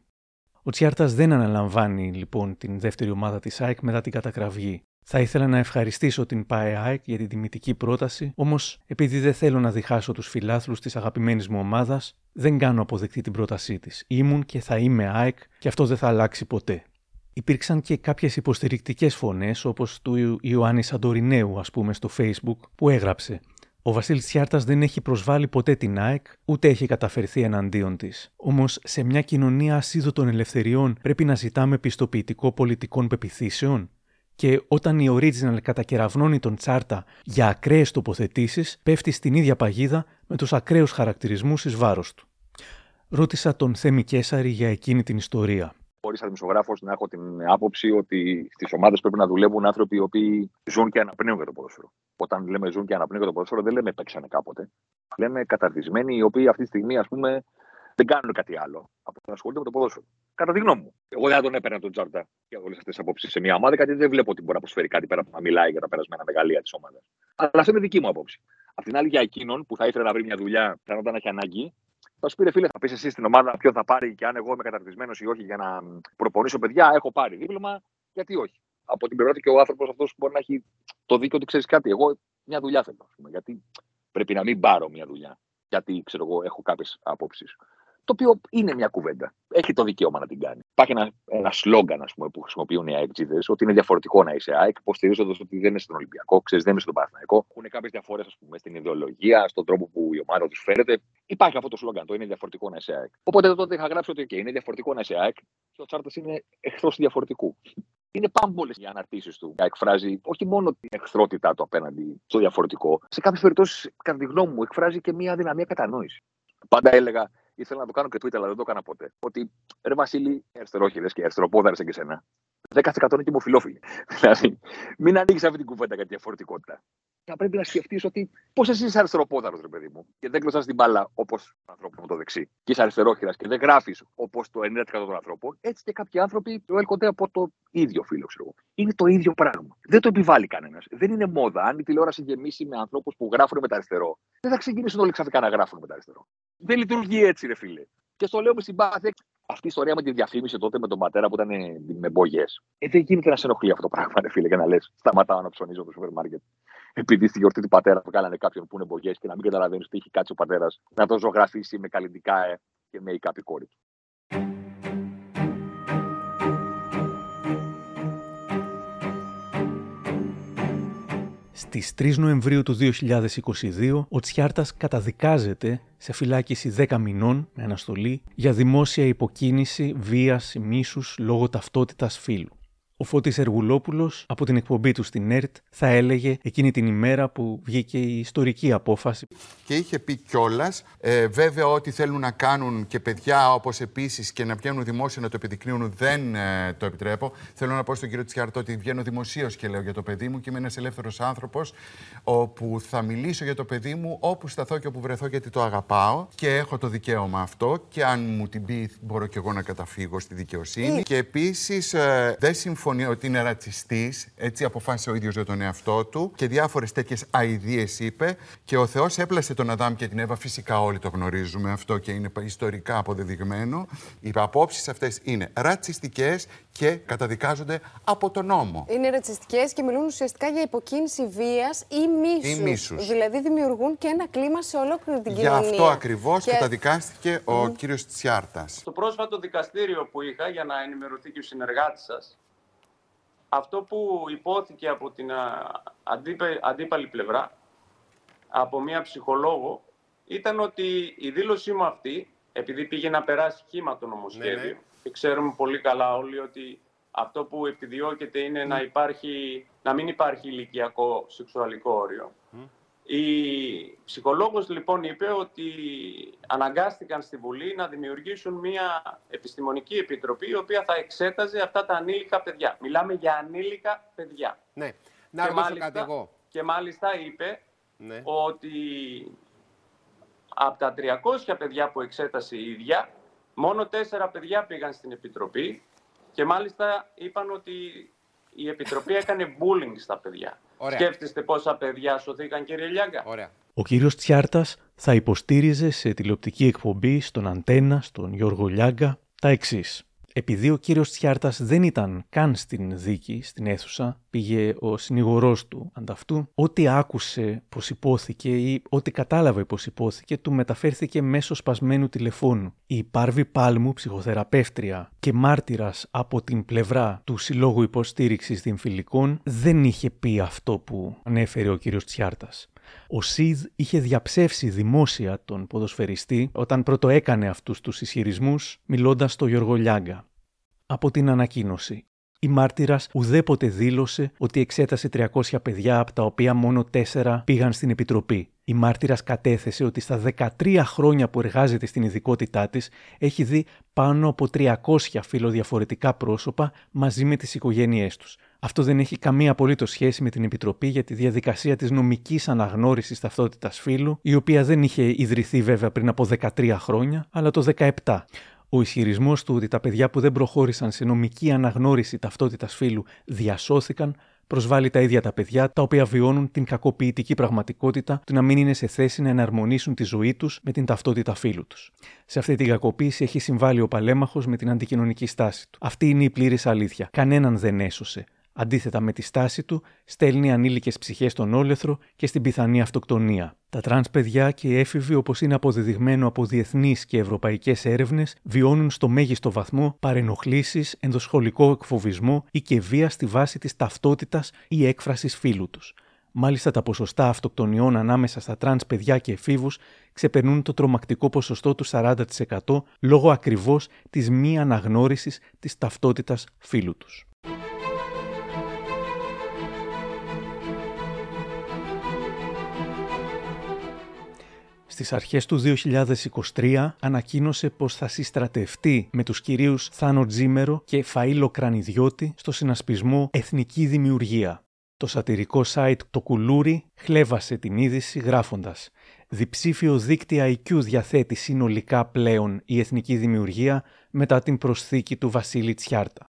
Ο Τσιάρτας δεν αναλαμβάνει λοιπόν την δεύτερη ομάδα της ΑΕΚ μετά την κατακραυγή. Θα ήθελα να ευχαριστήσω την ΠΑΕΑΕΚ για την τιμητική πρόταση, όμως επειδή δεν θέλω να διχάσω τους φιλάθλους της αγαπημένης μου ομάδας, δεν κάνω αποδεκτή την πρότασή της. Ήμουν και θα είμαι ΑΕΚ και αυτό δεν θα αλλάξει ποτέ. Υπήρξαν και κάποιες υποστηρικτικές φωνές, όπως του Ιωάννη Σαντορινέου, ας πούμε, στο Facebook, που έγραψε ο Βασίλης Τσιάρτας δεν έχει προσβάλει ποτέ την ΑΕΚ, ούτε έχει καταφερθεί εναντίον της. Όμως, σε μια κοινωνία ασίδωτων ελευθεριών πρέπει να ζητάμε πιστοποιητικό πολιτικών πεπιθήσεων. Και όταν η Original κατακεραυνώνει τον Τσάρτα για ακραίες τοποθετήσεις, πέφτει στην ίδια παγίδα με τους ακραίους χαρακτηρισμούς εις βάρος του. Ρώτησα τον Θέμη Κέσαρη για εκείνη την ιστορία χωρί σαν δημοσιογράφος να έχω την άποψη ότι στις ομάδες πρέπει να δουλεύουν άνθρωποι οι οποίοι ζουν και αναπνέουν για το ποδόσφαιρο. Όταν λέμε ζουν και αναπνέουν για το ποδόσφαιρο, δεν λέμε παίξανε κάποτε. Λέμε καταρτισμένοι οι οποίοι αυτή τη στιγμή ας πούμε, δεν κάνουν κάτι άλλο από το να ασχολούνται με το ποδόσφαιρο. Κατά τη γνώμη μου. Εγώ δεν θα τον έπαιρνα τον Τζόρτα για όλε αυτέ τι απόψεις σε μια ομάδα, γιατί δεν βλέπω ότι μπορεί να προσφέρει κάτι πέρα από να μιλάει για τα περασμένα μεγαλεία της ομάδας. Αλλά αυτή είναι δική μου άποψη. Απ' την άλλη, για εκείνον που θα ήθελε να βρει μια δουλειά, πιθανότατα να έχει ανάγκη, θα σου πει, φίλε, θα πεις εσύ στην ομάδα ποιο θα πάρει και αν εγώ είμαι καταρτισμένος ή όχι για να προπονήσω παιδιά. Έχω πάρει δίπλωμα, γιατί όχι. Από την πλευρά και ο άνθρωπος αυτός μπορεί να έχει το δίκιο ότι ξέρεις κάτι. Εγώ μια δουλειά θέλω. Πούμε, γιατί πρέπει να μην πάρω μια δουλειά. Γιατί ξέρω εγώ, έχω κάποιες απόψεις το οποίο είναι μια κουβέντα. Έχει το δικαίωμα να την κάνει. Υπάρχει ένα, ένα σλόγκαν ας πούμε, που χρησιμοποιούν οι αεκτζήδες, ότι είναι διαφορετικό να είσαι ΑΕΚ, υποστηρίζοντας ότι δεν είναι στον Ολυμπιακό, ξέρεις, δεν είναι στον Παναθηναϊκό. Έχουν κάποιες διαφορές στην ιδεολογία, στον τρόπο που η ομάδα τους φέρεται. Υπάρχει αυτό το σλόγκαν, το είναι διαφορετικό να είσαι ΑΕΚ. Οπότε τότε είχα γράψει ότι okay, είναι διαφορετικό να είσαι ΑΕΚ και ο Τσιάρτας είναι εχθρός διαφορετικού. Είναι πάμπολλες οι αναρτήσεις του. Εκφράζει όχι μόνο την εχθρότητά του απέναντι στο διαφορετικό, σε κάποιες περιπτώσεις, κατά τη γνώμη μου, εκφράζει και μια αδυναμία κατανόησης. Πάντα έλεγα ήθελα να το κάνω και Twitter, αλλά δεν το έκανα ποτέ. Ότι ρε Βασίλη, αριστερόχειρε και αριστεροπόδαρε και σένα. 10% είναι και ομοφυλόφιλοι. δηλαδή, μην ανοίξεις αυτή την κουβέντα για τη διαφορετικότητα. Θα πρέπει να σκεφτείς ότι πώς εσύ είσαι αριστεροπόδαρος, ρε παιδί μου, και δεν κλωσά την μπάλα όπως ο άνθρωπος με το δεξί, και είσαι αριστερόχειρας και δεν γράφεις όπως το 90% των ανθρώπων, έτσι και κάποιοι άνθρωποι προέρχονται από το ίδιο φίλο, ξέρω Είναι το ίδιο πράγμα. Δεν το επιβάλλει κανένας. Δεν είναι μόδα. Αν η τηλεόραση γεμίσει με ανθρώπους που γράφουν με τα αριστερό, δεν θα ξεκινήσουν όλοι ξαφνικά να γράφουν με τα αριστερό. Δεν λειτουργεί έτσι, ρε φίλε. Και στο λέω με συμπάθεια. Αυτή η ιστορία με τη διαφήμιση τότε με τον πατέρα που ήταν με μπογιές. Ε, δεν γίνεται να σε ενοχλεί αυτό το πράγμα, ρε φίλε, και να λες: Σταματάω να ψωνίζω το σούπερ μάρκετ. Επειδή στη γιορτή του πατέρα που κάνανε κάποιον που είναι μπογιές και να μην καταλαβαίνεις τι έχει κάτσει ο πατέρας να το ζωγραφίσει με καλλιτικά ε, και με η κόρη του. Στις 3 Νοεμβρίου του 2022, ο Τσιάρτας καταδικάζεται σε φυλάκιση 10 μηνών με αναστολή για δημόσια υποκίνηση, βίας, μίσους λόγω ταυτότητας φύλου. Ο Φώτης Εργουλόπουλος από την εκπομπή του στην ΕΡΤ θα έλεγε εκείνη την ημέρα που βγήκε η ιστορική απόφαση. Και είχε πει κιόλας, ε, βέβαια ό,τι θέλουν να κάνουν και παιδιά όπως επίσης και να βγαίνουν δημόσια να το επιδεικνύουν δεν ε, το επιτρέπω. Θέλω να πω στον κύριο Τσιάρτο ότι βγαίνω δημοσίως και λέω για το παιδί μου και είμαι ένας ελεύθερος άνθρωπος όπου θα μιλήσω για το παιδί μου όπου σταθώ και όπου βρεθώ γιατί το αγαπάω και έχω το δικαίωμα αυτό και αν μου την πει μπορώ κι εγώ να καταφύγω στη δικαιοσύνη. Ε. Και επίσης ε, δεν συμφωνώ συμφωνεί ότι είναι ρατσιστής, έτσι αποφάσισε ο ίδιος για τον εαυτό του και διάφορες τέτοιες αειδίε είπε. Και ο Θεός έπλασε τον Αδάμ και την Εύα. Φυσικά όλοι το γνωρίζουμε αυτό και είναι ιστορικά αποδεδειγμένο. Οι απόψεις αυτές είναι ρατσιστικές και καταδικάζονται από τον νόμο. Είναι ρατσιστικές και μιλούν ουσιαστικά για υποκίνηση βίας ή μίσους. μίσους. Δηλαδή δημιουργούν και ένα κλίμα σε ολόκληρη την κοινωνία. Γι' αυτό ακριβώς και... καταδικάστηκε ο mm. κύριος Τσιάρτας. Στο πρόσφατο δικαστήριο που είχα για να ενημερωθεί και ο συνεργάτης σας, αυτό που υπόθηκε από την αντίπαλη πλευρά, από μία ψυχολόγο, ήταν ότι η δήλωσή μου αυτή, επειδή πήγε να περάσει χήμα το νομοσχέδιο, ναι, ναι. και ξέρουμε πολύ καλά όλοι ότι αυτό που επιδιώκεται είναι να, υπάρχει, να μην υπάρχει ηλικιακό σεξουαλικό όριο. Η ψυχολόγος λοιπόν είπε ότι αναγκάστηκαν στη Βουλή να δημιουργήσουν μια επιστημονική επιτροπή η οποία θα εξέταζε αυτά τα ανήλικα παιδιά. Μιλάμε για ανήλικα παιδιά. Ναι. Να και ρωτήσω κάτι εγώ. Και μάλιστα είπε ναι. ότι από τα 300 παιδιά που εξέτασε η ίδια, μόνο τέσσερα παιδιά πήγαν στην Επιτροπή και μάλιστα είπαν ότι η Επιτροπή έκανε bullying στα παιδιά. Ωραία. Σκέφτεστε πόσα παιδιά σωθήκαν, κύριε Λιάγκα; Ωραία. Ο κύριος Τσιάρτας θα υποστήριζε σε τηλεοπτική εκπομπή στον Αντένα, στον Γιώργο Λιάγκα, τα εξής επειδή ο κύριος Τσιάρτας δεν ήταν καν στην δίκη, στην αίθουσα, πήγε ο συνηγορός του ανταυτού, ό,τι άκουσε πως υπόθηκε ή ό,τι κατάλαβε πως υπόθηκε του μεταφέρθηκε μέσω σπασμένου τηλεφώνου. Η Πάρβη Πάλμου, ψυχοθεραπεύτρια και μάρτυρας από την πλευρά του Συλλόγου Υποστήριξης Δημφυλικών, δεν είχε πει αυτό που ανέφερε ο κύριος Τσιάρτας. Ο Σιδ είχε διαψεύσει δημόσια τον ποδοσφαιριστή όταν πρώτο έκανε αυτούς τους ισχυρισμούς μιλώντας στο Γιώργο Λιάγκα. Από την ανακοίνωση. Η μάρτυρας ουδέποτε δήλωσε ότι εξέτασε 300 παιδιά από τα οποία μόνο 4 πήγαν στην Επιτροπή. Η μάρτυρας κατέθεσε ότι στα 13 χρόνια που εργάζεται στην ειδικότητά της έχει δει πάνω από 300 φιλοδιαφορετικά πρόσωπα μαζί με τις οικογένειές τους. Αυτό δεν έχει καμία απολύτως σχέση με την Επιτροπή για τη διαδικασία της νομικής αναγνώρισης ταυτότητας φύλου, η οποία δεν είχε ιδρυθεί βέβαια πριν από 13 χρόνια, αλλά το 17. Ο ισχυρισμός του ότι τα παιδιά που δεν προχώρησαν σε νομική αναγνώριση ταυτότητας φύλου διασώθηκαν προσβάλλει τα ίδια τα παιδιά, τα οποία βιώνουν την κακοποιητική πραγματικότητα του να μην είναι σε θέση να εναρμονίσουν τη ζωή τους με την ταυτότητα φύλου τους. Σε αυτή την κακοποίηση έχει συμβάλει ο παλαίμαχος με την αντικοινωνική στάση του. Αυτή είναι η πλήρης αλήθεια. Κανέναν δεν έσωσε. Αντίθετα με τη στάση του, στέλνει ανήλικες ψυχές στον όλεθρο και στην πιθανή αυτοκτονία. Τα τρανς παιδιά και οι έφηβοι, όπως είναι αποδεδειγμένο από διεθνείς και ευρωπαϊκές έρευνες, βιώνουν στο μέγιστο βαθμό παρενοχλήσεις, ενδοσχολικό εκφοβισμό ή και βία στη βάση της ταυτότητας ή έκφρασης φύλου τους. Μάλιστα, τα ποσοστά αυτοκτονιών ανάμεσα στα τρανς παιδιά και εφήβους ξεπερνούν το τρομακτικό ποσοστό του 40% λόγω ακριβώς της μη αναγνώρισης της ταυτότητας φύλου τους. Στις αρχές του 2023 ανακοίνωσε πως θα συστρατευτεί με τους κυρίους Θάνο Τζίμερο και Φαΐλο Κρανιδιώτη στο συνασπισμό Εθνική Δημιουργία. Το σατυρικό site «Το Κουλούρι» χλεύασε την είδηση γράφοντας «Διψήφιο δείκτη IQ διαθέτει συνολικά πλέον η Εθνική Δημιουργία μετά την προσθήκη του Βασίλη Τσιάρτα».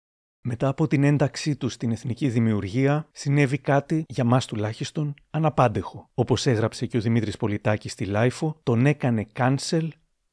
Μετά από την ένταξή του στην εθνική δημιουργία, συνέβη κάτι, για μας τουλάχιστον, αναπάντεχο. Όπως έγραψε και ο Δημήτρης Πολιτάκης στη LiFO, τον έκανε cancel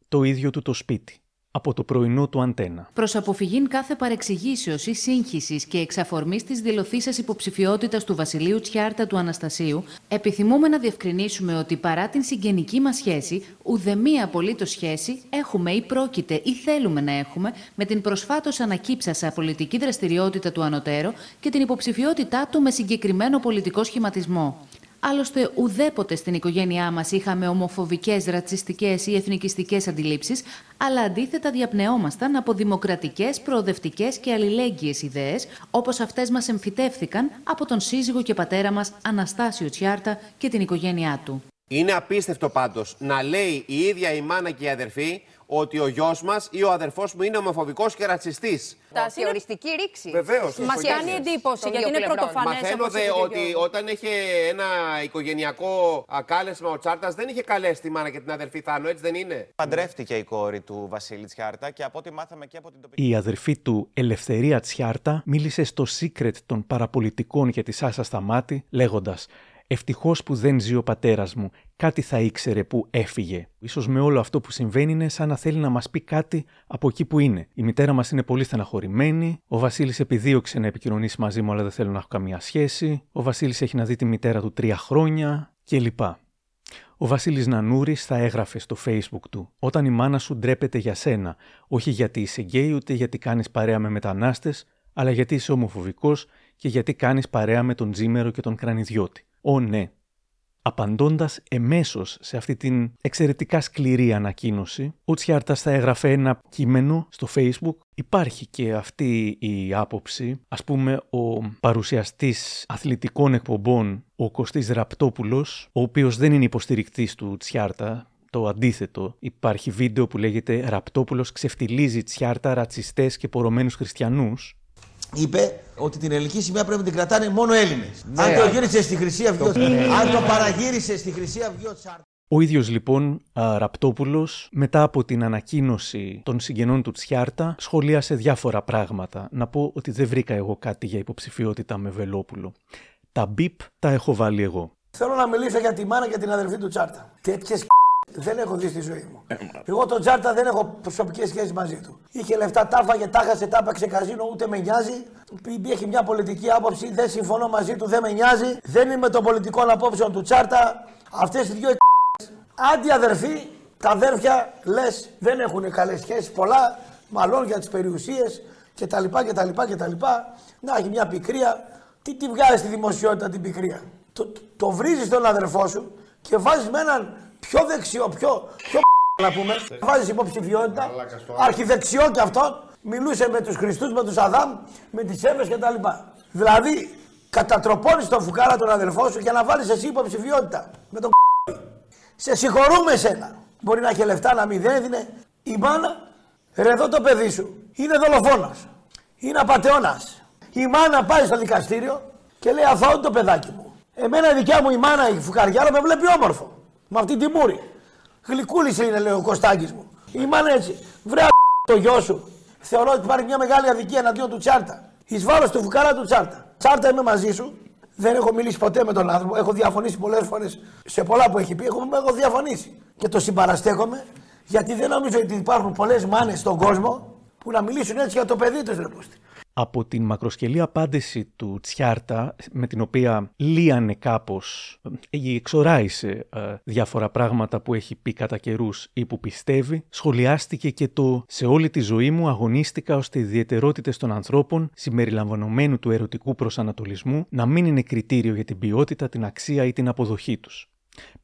το ίδιο του το σπίτι από το πρωινό του ΑΝΤ1. Προς αποφυγή κάθε παρεξηγήσεως ή σύγχυσης και εξ αφορμής της δηλωθείσας υποψηφιότητας του Βασιλείου Τσιάρτα του Αναστασίου, επιθυμούμε να διευκρινίσουμε ότι παρά την συγγενική μας σχέση, ουδεμία απολύτως σχέση έχουμε ή πρόκειται ή θέλουμε να έχουμε με την προσφάτως ανακύψασα πολιτική δραστηριότητα του Ανωτέρω και την υποψηφιότητά του με συγκεκριμένο πολιτικό σχηματισμό. Άλλωστε, ουδέποτε στην οικογένειά μας είχαμε ομοφοβικές, ρατσιστικές ή εθνικιστικές αντιλήψεις, αλλά αντίθετα διαπνεόμασταν από δημοκρατικές, προοδευτικές και αλληλέγγυες ιδέες, όπως αυτές μας εμφυτεύθηκαν από τον σύζυγο και πατέρα μας Αναστάσιο Τσιάρτα και την οικογένειά του. Είναι απίστευτο πάντως να λέει η ίδια η μάνα και η αδερφή ότι ο γιος μας ή ο αδερφός μου είναι ομοφοβικός και ρατσιστής. Τα οριστική ρήξη. Βεβαίως. Μας κάνει εντύπωση γιατί είναι πρωτοφανές. Μαθαίνω δε ότι όταν είχε ένα οικογενειακό κάλεσμα ο Τσάρτας δεν είχε καλέσει τη μάνα και την αδερφή Θάνο, έτσι δεν είναι; Παντρεύτηκε η κόρη του Βασίλη Τσιάρτα και από ό,τι μάθαμε και από την τοπική. Η αδερφή του Ελευθερία Τσιάρτα μίλησε στο secret των παραπολιτικών για της Σάσα Σταμάτη λέγοντας Ευτυχώς που δεν ζει ο πατέρας μου. Κάτι θα ήξερε που έφυγε. σω με όλο αυτό που συμβαίνει είναι σαν να θέλει να μας πει κάτι από εκεί που είναι. Η μητέρα μας είναι πολύ στεναχωρημένη. Ο Βασίλης επιδίωξε να επικοινωνήσει μαζί μου, αλλά δεν θέλω να έχω καμία σχέση. Ο Βασίλης έχει να δει τη μητέρα του τρία χρόνια κλπ. Ο Βασίλης Νανούρης θα έγραφε στο facebook του «Όταν η μάνα σου ντρέπεται για σένα, όχι γιατί είσαι γκέι ούτε γιατί κάνεις παρέα με μετανάστες, αλλά γιατί είσαι ομοφοβικός και γιατί κάνεις παρέα με τον Τζίμερο και τον Κρανιδιώτη. Ω ναι. Απαντώντας εμέσως σε αυτή την εξαιρετικά σκληρή ανακοίνωση, ο Τσιάρτα θα έγραφε ένα κείμενο στο Facebook. Υπάρχει και αυτή η άποψη. Α πούμε, ο παρουσιαστής αθλητικών εκπομπών, ο Κωστής Ραπτόπουλος, ο οποίος δεν είναι υποστηρικτής του Τσιάρτα, το αντίθετο. Υπάρχει βίντεο που λέγεται «Ραπτόπουλος ξεφτιλίζει Τσιάρτα, ρατσιστές και πορωμένους χριστιανούς» είπε ότι την ελληνική σημαία πρέπει να την κρατάνε μόνο Έλληνες. Ναι, αν το α- γύρισε στη Χρυσή Αυγή, αν το παραγύρισε στη Χρυσή Αυγή ο Τσάρτα. Ο ίδιος λοιπόν α, Ραπτόπουλος μετά από την ανακοίνωση των συγγενών του Τσιάρτα σχολίασε διάφορα πράγματα. Να πω ότι δεν βρήκα εγώ κάτι για υποψηφιότητα με Βελόπουλο. Τα μπιπ τα έχω βάλει εγώ. Θέλω να μιλήσω για τη μάνα και την αδερφή του Τσάρτα. Τέτοιες δεν έχω δει στη ζωή μου. Εγώ τον Τσάρτα δεν έχω προσωπικές σχέσεις μαζί του. Είχε λεφτά, τα έφαγε, τα χάσε, τα έπαιξε καζίνο, ούτε με νοιάζει. Π- Έχει μια πολιτική άποψη, δεν συμφωνώ μαζί του, δεν με νοιάζει. Δεν είμαι των πολιτικών απόψεων του Τσάρτα. Αυτές οι δύο αντιαδερφοί, τα αδέρφια λες δεν έχουν καλές σχέσεις. Πολλά, μάλλον για τις περιουσίες κτλ. κτλ, κτλ. Να έχει μια πικρία. Τι τη βγάζει στη δημοσιότητα την πικρία; Το, το, το βρίζεις τον αδερφό σου και βάζεις με έναν πιο δεξιό, πιο, πιο να πούμε. Βάζεις υποψηφιότητα. Αρχιδεξιό κι αυτό. Μιλούσε με τους Χριστούς, με τους Αδάμ, με τις Εύες κτλ. Δηλαδή, κατατροπώνεις τον φουκάρα τον αδερφό σου για να βάλεις εσύ υποψηφιότητα. Με τον σε συγχωρούμε εσένα. Μπορεί να έχει λεφτά να μην δεν έδινε. Η μάνα, ρε εδώ το παιδί σου, είναι δολοφόνος. Είναι απατεώνας. Η μάνα πάει στο δικαστήριο και λέει αθώο το παιδάκι μου. Εμένα η δικιά μου η μάνα η φουκαριάρα με βλέπει όμορφο. Με αυτή την μούρη. Γλυκούλης είναι λέει ο Κωστάκης μου. Η μάνα έτσι. Βρε το γιο σου. Θεωρώ ότι υπάρχει μια μεγάλη αδικία εναντίον του Τσάρτα. Εις βάρος του φουκάρα του Τσάρτα. Τσάρτα είμαι μαζί σου. Δεν έχω μιλήσει ποτέ με τον άνθρωπο. Έχω διαφωνήσει πολλές φορές σε πολλά που έχει πει. Έχω, έχω διαφωνήσει. Και το συμπαραστέκομαι γιατί δεν νομίζω ότι υπάρχουν πολλές μάνες στον κόσμο που να μιλήσουν έτσι για το παιδί τους, ρε πούστη. Από την μακροσκελή απάντηση του Τσιάρτα, με την οποία λύανε κάπως ή εξωράισε ε, διάφορα πράγματα που έχει πει κατά καιρούς ή που πιστεύει, σχολιάστηκε και το «Σε όλη τη ζωή μου αγωνίστηκα ώστε οι ιδιαιτερότητες των ανθρώπων, συμπεριλαμβανομένου του ερωτικού προσανατολισμού, να μην είναι κριτήριο για την ποιότητα, την αξία ή την αποδοχή τους».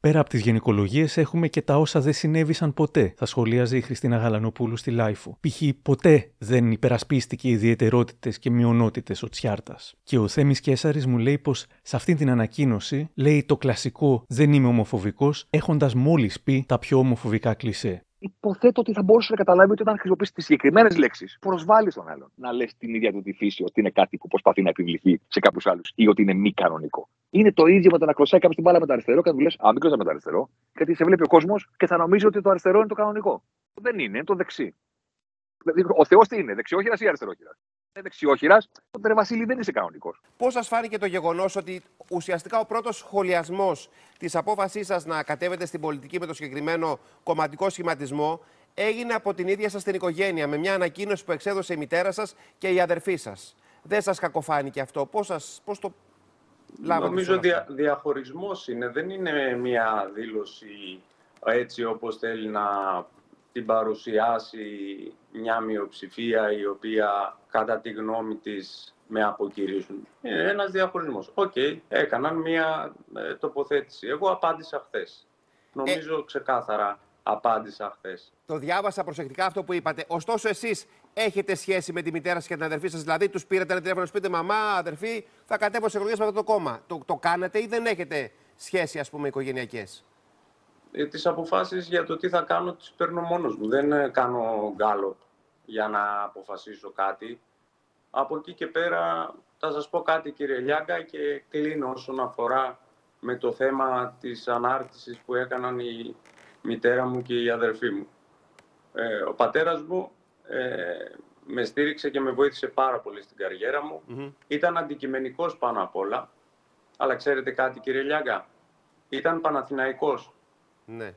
Πέρα από τις γενικολογίες, έχουμε και τα όσα δεν συνέβησαν ποτέ, θα σχολίαζε η Χριστίνα Γαλανοπούλου στη LiFO. Π.χ. ποτέ δεν υπερασπίστηκε ιδιαιτερότητες και μειονότητες ο Τσιάρτας. Και ο Θέμης Κέσαρης μου λέει πως σε αυτή την ανακοίνωση λέει το κλασικό Δεν είμαι ομοφοβικός, έχοντας μόλις πει τα πιο ομοφοβικά κλισέ. Υποθέτω ότι θα μπορούσε να καταλάβει ότι όταν χρησιμοποιήσει τις συγκεκριμένες λέξεις, προσβάλλεις τον άλλον. Να λες την ίδια του τη φύση ότι είναι κάτι που προσπαθεί να επιβληθεί σε κάποιους άλλους ή ότι είναι μη κανονικό. Είναι το ίδιο με το να κλωσάει κάποιος την μπάλα με το αριστερό και να του λες: Α, μην κλωσάει με το αριστερό, γιατί σε βλέπει ο κόσμος και θα νομίζει ότι το αριστερό είναι το κανονικό. Δεν είναι, είναι το δεξί. Δηλαδή, ο Θεός τι είναι, δεξιόχειρας ή αριστερόχειρας; Είναι δεξιόχειρα, τότε ρε Βασίλη δεν είσαι κανονικός. Πώς σας φάνηκε το γεγονός ότι ουσιαστικά ο πρώτος σχολιασμός της απόφασής σας να κατέβετε στην πολιτική με το συγκεκριμένο κομματικό σχηματισμό έγινε από την ίδια σας την οικογένεια με μια ανακοίνωση που εξέδωσε η μητέρα σας και η αδερφή σας; Δεν σας κακοφάνηκε αυτό; Πώς πώς το λάβατε Νομίζω όλο αυτό; δια, διαχωρισμός είναι. Δεν είναι μια δήλωση έτσι όπως θέλει να την παρουσιάσει μια μειοψηφία η οποία κατά τη γνώμη της με αποκηρύσσουν. Είναι ένας διαχωρισμός. Οκ, έκαναν μια ε, τοποθέτηση. Εγώ απάντησα χθες. Νομίζω ξεκάθαρα απάντησα χθες. Το διάβασα προσεκτικά αυτό που είπατε. Ωστόσο, εσείς έχετε σχέση με τη μητέρα σας και την αδερφή σας. Δηλαδή, τους πήρατε ένα τηλέφωνο, πείτε Μαμά, αδερφή, θα κατέβω σε εκλογές με αυτό το κόμμα. Το, το κάνετε ή δεν έχετε σχέση, ας πούμε, οικογενειακές; Ε, τις αποφάσεις για το τι θα κάνω τις παίρνω μόνος μου. Δεν ε, κάνω γκάλωπ για να αποφασίσω κάτι. Από εκεί και πέρα θα σας πω κάτι κύριε Λιάγκα και κλείνω όσον αφορά με το θέμα της ανάρτησης που έκαναν η μητέρα μου και η αδερφή μου. Ε, ο πατέρας μου ε, με στήριξε και με βοήθησε πάρα πολύ στην καριέρα μου. Ήταν αντικειμενικός πάνω απ' όλα. Αλλά ξέρετε κάτι κύριε Λιάγκα, ήταν Παναθηναϊκός. Ναι.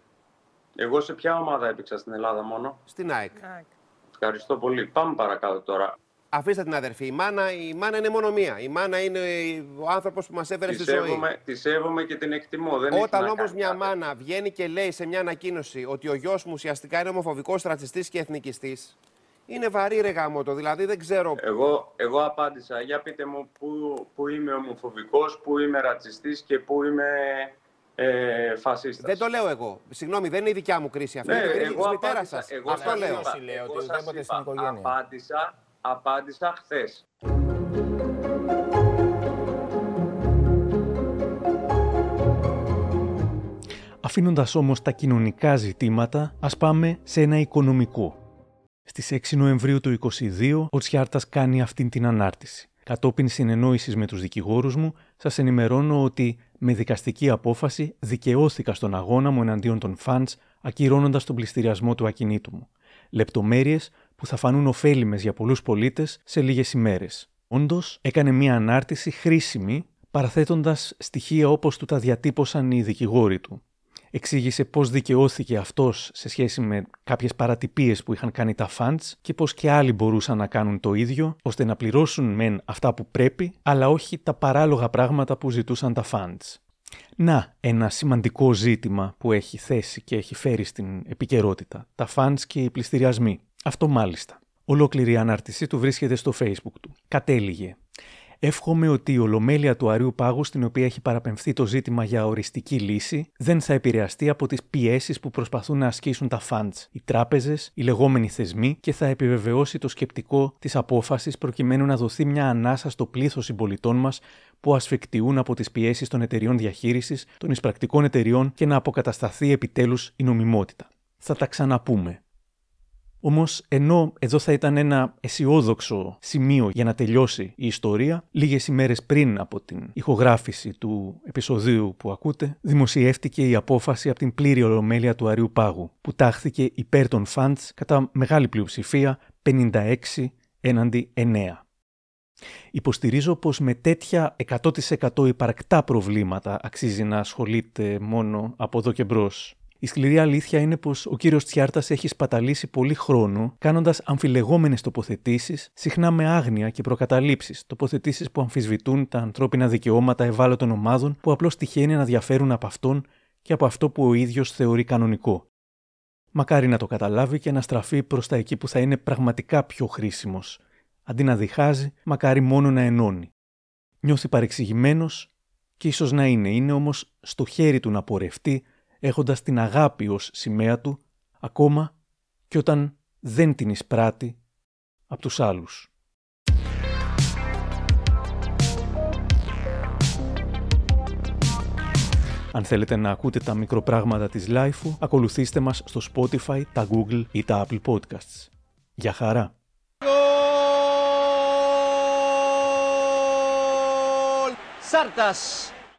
Εγώ σε ποια ομάδα έπαιξα στην Ελλάδα μόνο; Στην ΑΕΚ. Ευχαριστώ πολύ. Πάμε παρακάτω τώρα. Αφήστε την αδερφή. Η μάνα, η μάνα είναι μόνο μία. Η μάνα είναι ο άνθρωπος που μας έφερε Τη στη ζωή. σέβομαι, τη σέβομαι και την εκτιμώ. Δεν έχει Όταν να όμως κάνει μια κάτι. μάνα βγαίνει και λέει σε μια ανακοίνωση ότι ο γιος μου ουσιαστικά είναι ομοφοβικός, ρατσιστής και εθνικιστής, είναι βαρύ ρε γάμο το. Δηλαδή δεν ξέρω. Εγώ, εγώ απάντησα. Για πείτε μου πού, πού είμαι ομοφοβικός, πού είμαι ρατσιστής και πού είμαι ε, φασίστας. Δεν το λέω εγώ. Συγγνώμη, δεν είναι η δικιά μου κρίση αυτή. Ναι, είναι η κρίση εγώ της μητέρας απάντησα, σας. εγώ Αυτό σας λέω. είπα, εγώ σας είπα, Απάντησα, απάντησα χθες. Αφήνοντας όμως τα κοινωνικά ζητήματα, ας πάμε σε ένα οικονομικό. Στις 6 Νοεμβρίου του 2022, ο Τσιάρτας κάνει αυτήν την ανάρτηση. Κατόπιν συνεννόησης με τους δικηγόρους μου, σας ενημερώνω ότι με δικαστική απόφαση δικαιώθηκα στον αγώνα μου εναντίον των φαντ, ακυρώνοντας τον πληστηριασμό του ακινήτου μου. Λεπτομέρειες που θα φανούν ωφέλιμες για πολλούς πολίτες σε λίγες ημέρες. Όντως, έκανε μια ανάρτηση χρήσιμη, παραθέτοντας στοιχεία όπως του τα διατύπωσαν οι δικηγόροι του εξήγησε πώς δικαιώθηκε αυτός σε σχέση με κάποιες παρατυπίες που είχαν κάνει τα fans και πώς και άλλοι μπορούσαν να κάνουν το ίδιο, ώστε να πληρώσουν μεν αυτά που πρέπει, αλλά όχι τα παράλογα πράγματα που ζητούσαν τα fans. Να, ένα σημαντικό ζήτημα που έχει θέσει και έχει φέρει στην επικαιρότητα. Τα fans και οι πληστηριασμοί. Αυτό μάλιστα. Ολόκληρη η ανάρτησή του βρίσκεται στο facebook του. Κατέληγε. Εύχομαι ότι η ολομέλεια του Αρίου Πάγου, στην οποία έχει παραπεμφθεί το ζήτημα για οριστική λύση, δεν θα επηρεαστεί από τις πιέσεις που προσπαθούν να ασκήσουν τα funds, οι τράπεζες, οι λεγόμενοι θεσμοί και θα επιβεβαιώσει το σκεπτικό της απόφασης προκειμένου να δοθεί μια ανάσα στο πλήθος συμπολιτών μας που ασφικτιούν από τις πιέσεις των εταιριών διαχείρισης, των εισπρακτικών εταιριών και να αποκατασταθεί επιτέλους η νομιμότητα. Θα τα ξαναπούμε. Όμως, ενώ εδώ θα ήταν ένα αισιόδοξο σημείο για να τελειώσει η ιστορία, λίγες ημέρες πριν από την ηχογράφηση του επεισοδίου που ακούτε, δημοσιεύτηκε η απόφαση από την πλήρη ολομέλεια του Αριού Πάγου, που τάχθηκε υπέρ των φαντς κατά μεγάλη πλειοψηφία 56 έναντι 9. Υποστηρίζω πως με τέτοια 100% υπαρκτά προβλήματα αξίζει να ασχολείται μόνο από εδώ και μπρος η σκληρή αλήθεια είναι πως ο κύριος Τσιάρτας έχει σπαταλήσει πολύ χρόνο κάνοντας αμφιλεγόμενες τοποθετήσεις, συχνά με άγνοια και προκαταλήψεις, τοποθετήσεις που αμφισβητούν τα ανθρώπινα δικαιώματα ευάλωτων ομάδων που απλώς τυχαίνει να διαφέρουν από αυτόν και από αυτό που ο ίδιος θεωρεί κανονικό. Μακάρι να το καταλάβει και να στραφεί προς τα εκεί που θα είναι πραγματικά πιο χρήσιμος. Αντί να διχάζει, μακάρι μόνο να ενώνει. Νιώθει παρεξηγημένος και ίσως να είναι, είναι όμως στο χέρι του να πορευτεί έχοντας την αγάπη ως σημαία του, ακόμα και όταν δεν την εισπράττει από τους άλλους. Αν θέλετε να ακούτε τα μικροπράγματα της Lifeo, ακολουθήστε μας στο Spotify, τα Google ή τα Apple Podcasts. Για χαρά! Sartas